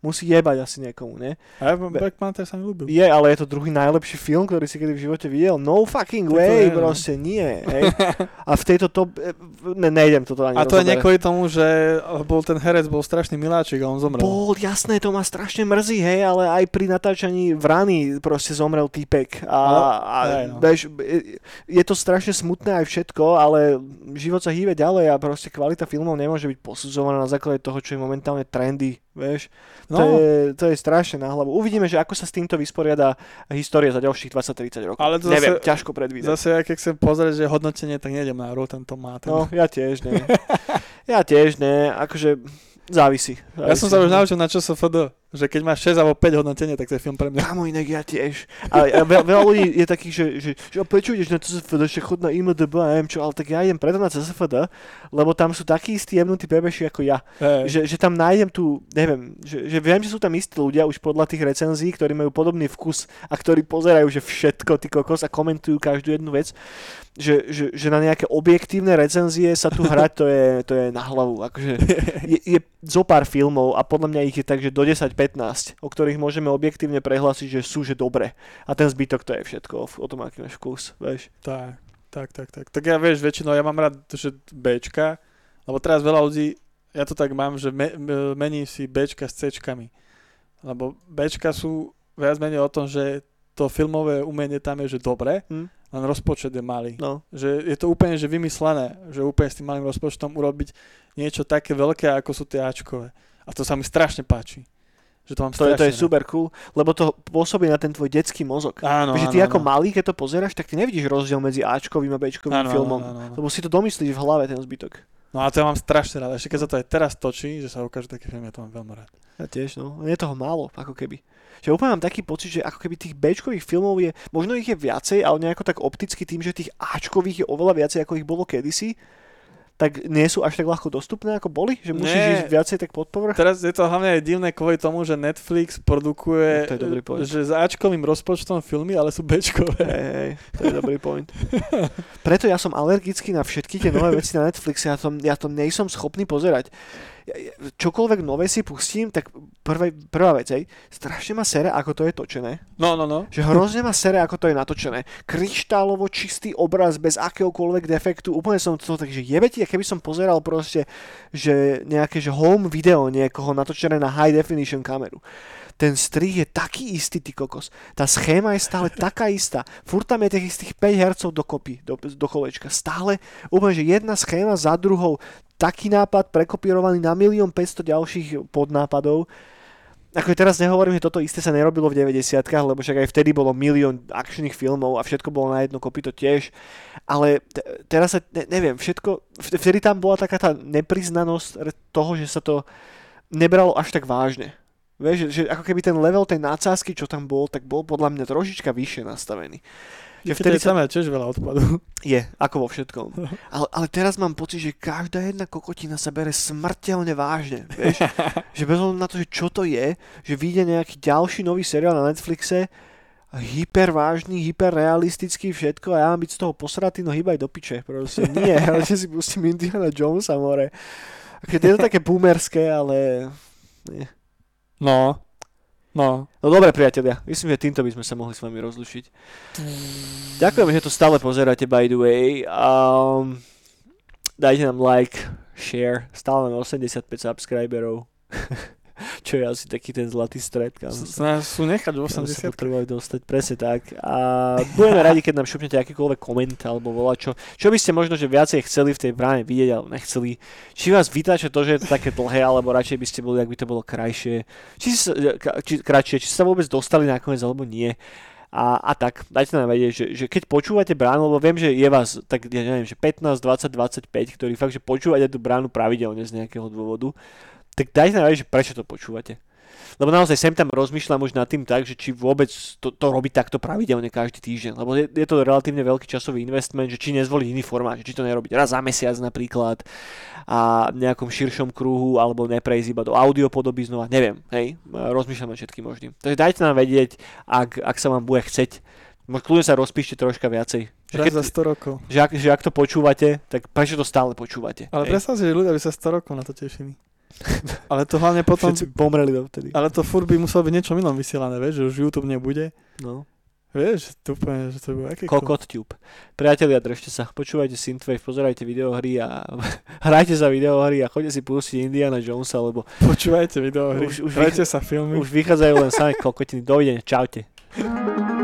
Musí jebať asi niekomu, nie? A ja, Black Panther sa mi ľúbil. Je, ale je to druhý najlepší film, ktorý si kedy v živote videl. No fucking way, je, no. proste nie. Hej. A v tejto top... e, Ne, nejdem toto ani A to je nie kvôli tomu, že bol ten herec bol strašný miláčik a on zomrel. Bol, jasné, to ma strašne mrzí, hej, ale aj pri natáčaní v rany proste zomrel týpek. A, a hej, no. bež, je- je to strašne smutné aj všetko, ale život sa hýbe ďalej a proste kvalita filmov nemôže byť posudzovaná na základe toho, čo je momentálne trendy, vieš. No, To, je, to je strašne na hlavu. Uvidíme, že ako sa s týmto vysporiada história za ďalších 20-30 rokov. Ale to Neviem, zase- ťažko predvídať. zase ja keď chcem pozrieť, že hodnotenie, tak nejdem na Rotten Tomato. No, ja tiež nie. ja tiež nie, akože závisí. ja som sa už naučil na ČSFD, že keď máš 6 alebo 5 hodnotenie, tak to je film pre mňa. Kámo, inak ja tiež. Ale veľa, veľa ľudí je takých, že, že, že prečo ideš na CSFD, že chod na IMDB a neviem čo, ale tak ja idem preto na CSFD, lebo tam sú takí istí jemnutí bebeši ako ja. Hej. Že, že tam nájdem tu, neviem, že, že viem, že sú tam istí ľudia už podľa tých recenzií, ktorí majú podobný vkus a ktorí pozerajú, že všetko, ty kokos a komentujú každú jednu vec, že, že, že na nejaké objektívne recenzie sa tu hrať, to je, to je na hlavu. Akože je, je zo pár filmov a podľa mňa ich je tak, že do 10-15, o ktorých môžeme objektívne prehlásiť, že sú, že dobre. A ten zbytok to je všetko o, o tom, aký máš vkus, vieš. Tak, tak, tak, tak. Tak ja vieš, väčšinou ja mám rád, že Bčka, lebo teraz veľa ľudí, ja to tak mám, že me, me- mení si Bčka s Cčkami. Lebo Bčka sú viac menej o tom, že to filmové umenie tam je, že dobre, Hm. len rozpočet je malý. No, Že je to úplne že vymyslené, že úplne s tým malým rozpočtom urobiť niečo také veľké, ako sú tie Ačkové. A to sa mi strašne páči. Že to mám to, je, to je super cool, lebo to pôsobí na ten tvoj detský mozog. Áno, že áno, ty ako áno. malý, keď to pozeráš, tak ty nevidíš rozdiel medzi Ačkovým a Bčkovým Áno, áno, filmom. áno, áno. Lebo si to domyslíš v hlave, ten zbytok. No a to ja mám strašne rád. Ešte keď sa to aj teraz točí, že sa ukáže taký film, ja to mám veľmi rád. Ja tiež, no. Je toho málo, ako keby. Že úplne mám taký pocit, že ako keby tých Bčkových filmov je, možno ich je viacej, ale nejako tak opticky tým, že tých Ačkových je oveľa viacej, ako ich bolo kedysi, tak nie sú až tak ľahko dostupné, ako boli? Že musíš Nie. ísť viacej tak pod povrch? Teraz je to hlavne aj divné kvôli tomu, že Netflix produkuje To je dobrý point. že s Ačkovým rozpočtom filmy, ale sú Bčkové. Hej, hej, to je dobrý point. Preto ja som alergický na všetky tie nové veci na Netflixe, ja to, ja to nejsom schopný pozerať. Čokoľvek nové si pustím, tak prvé, prvá vec, hej, strašne ma sere, ako to je točené. No, no, no. Že hrozne ma sere, ako to je natočené. Kryštálovo čistý obraz bez akéhokoľvek defektu. Úplne som to tak, že jebe ti, a keby som pozeral proste, že nejaké že home video niekoho natočené na high definition kameru. Ten strih je taký istý, ty kokos. Tá schéma je stále taká istá. Furt tam je tých istých 5 hercov dokopy, do, do kolečka. Stále úplne, že jedna schéma za druhou. Taký nápad prekopírovaný na milión 500 ďalších podnápadov. Ako teraz nehovorím, že toto isté sa nerobilo v 90 lebo však aj vtedy bolo milión akčných filmov a všetko bolo na jedno kopito tiež. Ale te, teraz sa, ne, neviem, všetko, vtedy tam bola taká tá nepriznanosť toho, že sa to nebralo až tak vážne. Vieš, že, že ako keby ten level tej nácázky, čo tam bol, tak bol podľa mňa trošička vyššie nastavený. Že Vtedy sa, tam tiež veľa odpadu. je, ako vo všetkom. Ale, ale teraz mám pocit, že každá jedna kokotina sa bere smrteľne vážne. Vieš? že bez na to, že čo to je, že vyjde nejaký ďalší nový seriál na Netflixe, hypervážny, hyperrealistický všetko a ja mám byť z toho posratý, no hýbaj do piče. Proste nie, ale že si pustím Indiana Jonesa, more. Keď je to také boomerské, ale... Nie. No, no. No dobre, priatelia, myslím, že týmto by sme sa mohli s vami rozlušiť. Ďakujem, že to stále pozeráte, by the way. Um, dajte nám like, share, stále máme 85 subscriberov. Čo je asi taký ten zlatý stred, kam sa, sú nechať v kam sa 80 potrebovali dostať, presne tak. A budeme radi, keď nám šupnete akýkoľvek koment alebo volá čo. Čo by ste možno, že viacej chceli v tej bráne vidieť, alebo nechceli. Či vás vytáča to, že je to také dlhé, alebo radšej by ste boli, ak by to bolo krajšie. Či, sa, či, kratšie, či sa vôbec dostali nakoniec, alebo nie. A, a tak, dajte nám vedieť, že, že keď počúvate bránu, lebo viem, že je vás, tak ja neviem, že 15, 20, 25, ktorí fakt, že počúvate tú bránu pravidelne z nejakého dôvodu, tak dajte nám že prečo to počúvate. Lebo naozaj sem tam rozmýšľam už nad tým tak, že či vôbec to, to robiť takto pravidelne každý týždeň. Lebo je, je to relatívne veľký časový investment, že či nezvoliť iný formát, že či to nerobiť raz za mesiac napríklad a v nejakom širšom kruhu, alebo neprejsť iba do audiopodoby znova, neviem, hej, rozmýšľam nad všetkým možným. Takže dajte nám vedieť, ak, ak sa vám bude chceť, Možno kľudne sa rozpíšte troška viacej. Že, Raz keď, za 100 rokov. že, ak, že ak to počúvate, tak prečo to stále počúvate? Ale predstav si, že ľudia by sa 100 rokov na to tešili. Ale to hlavne potom... Všetci pomreli dovtedy. Ale to furt by muselo byť niečo inom vysielané, vieš, že už YouTube nebude. No. Vieš, to úplne, že to bude aké Kokot tube. Priatelia, držte sa, počúvajte Synthwave, pozerajte videohry a hrajte za videohry a choďte si pustiť Indiana Jonesa, lebo Počúvajte videohry, Už- už hrajte sa filmy. už vychádzajú len samé kokotiny. Dovidenia, čaute.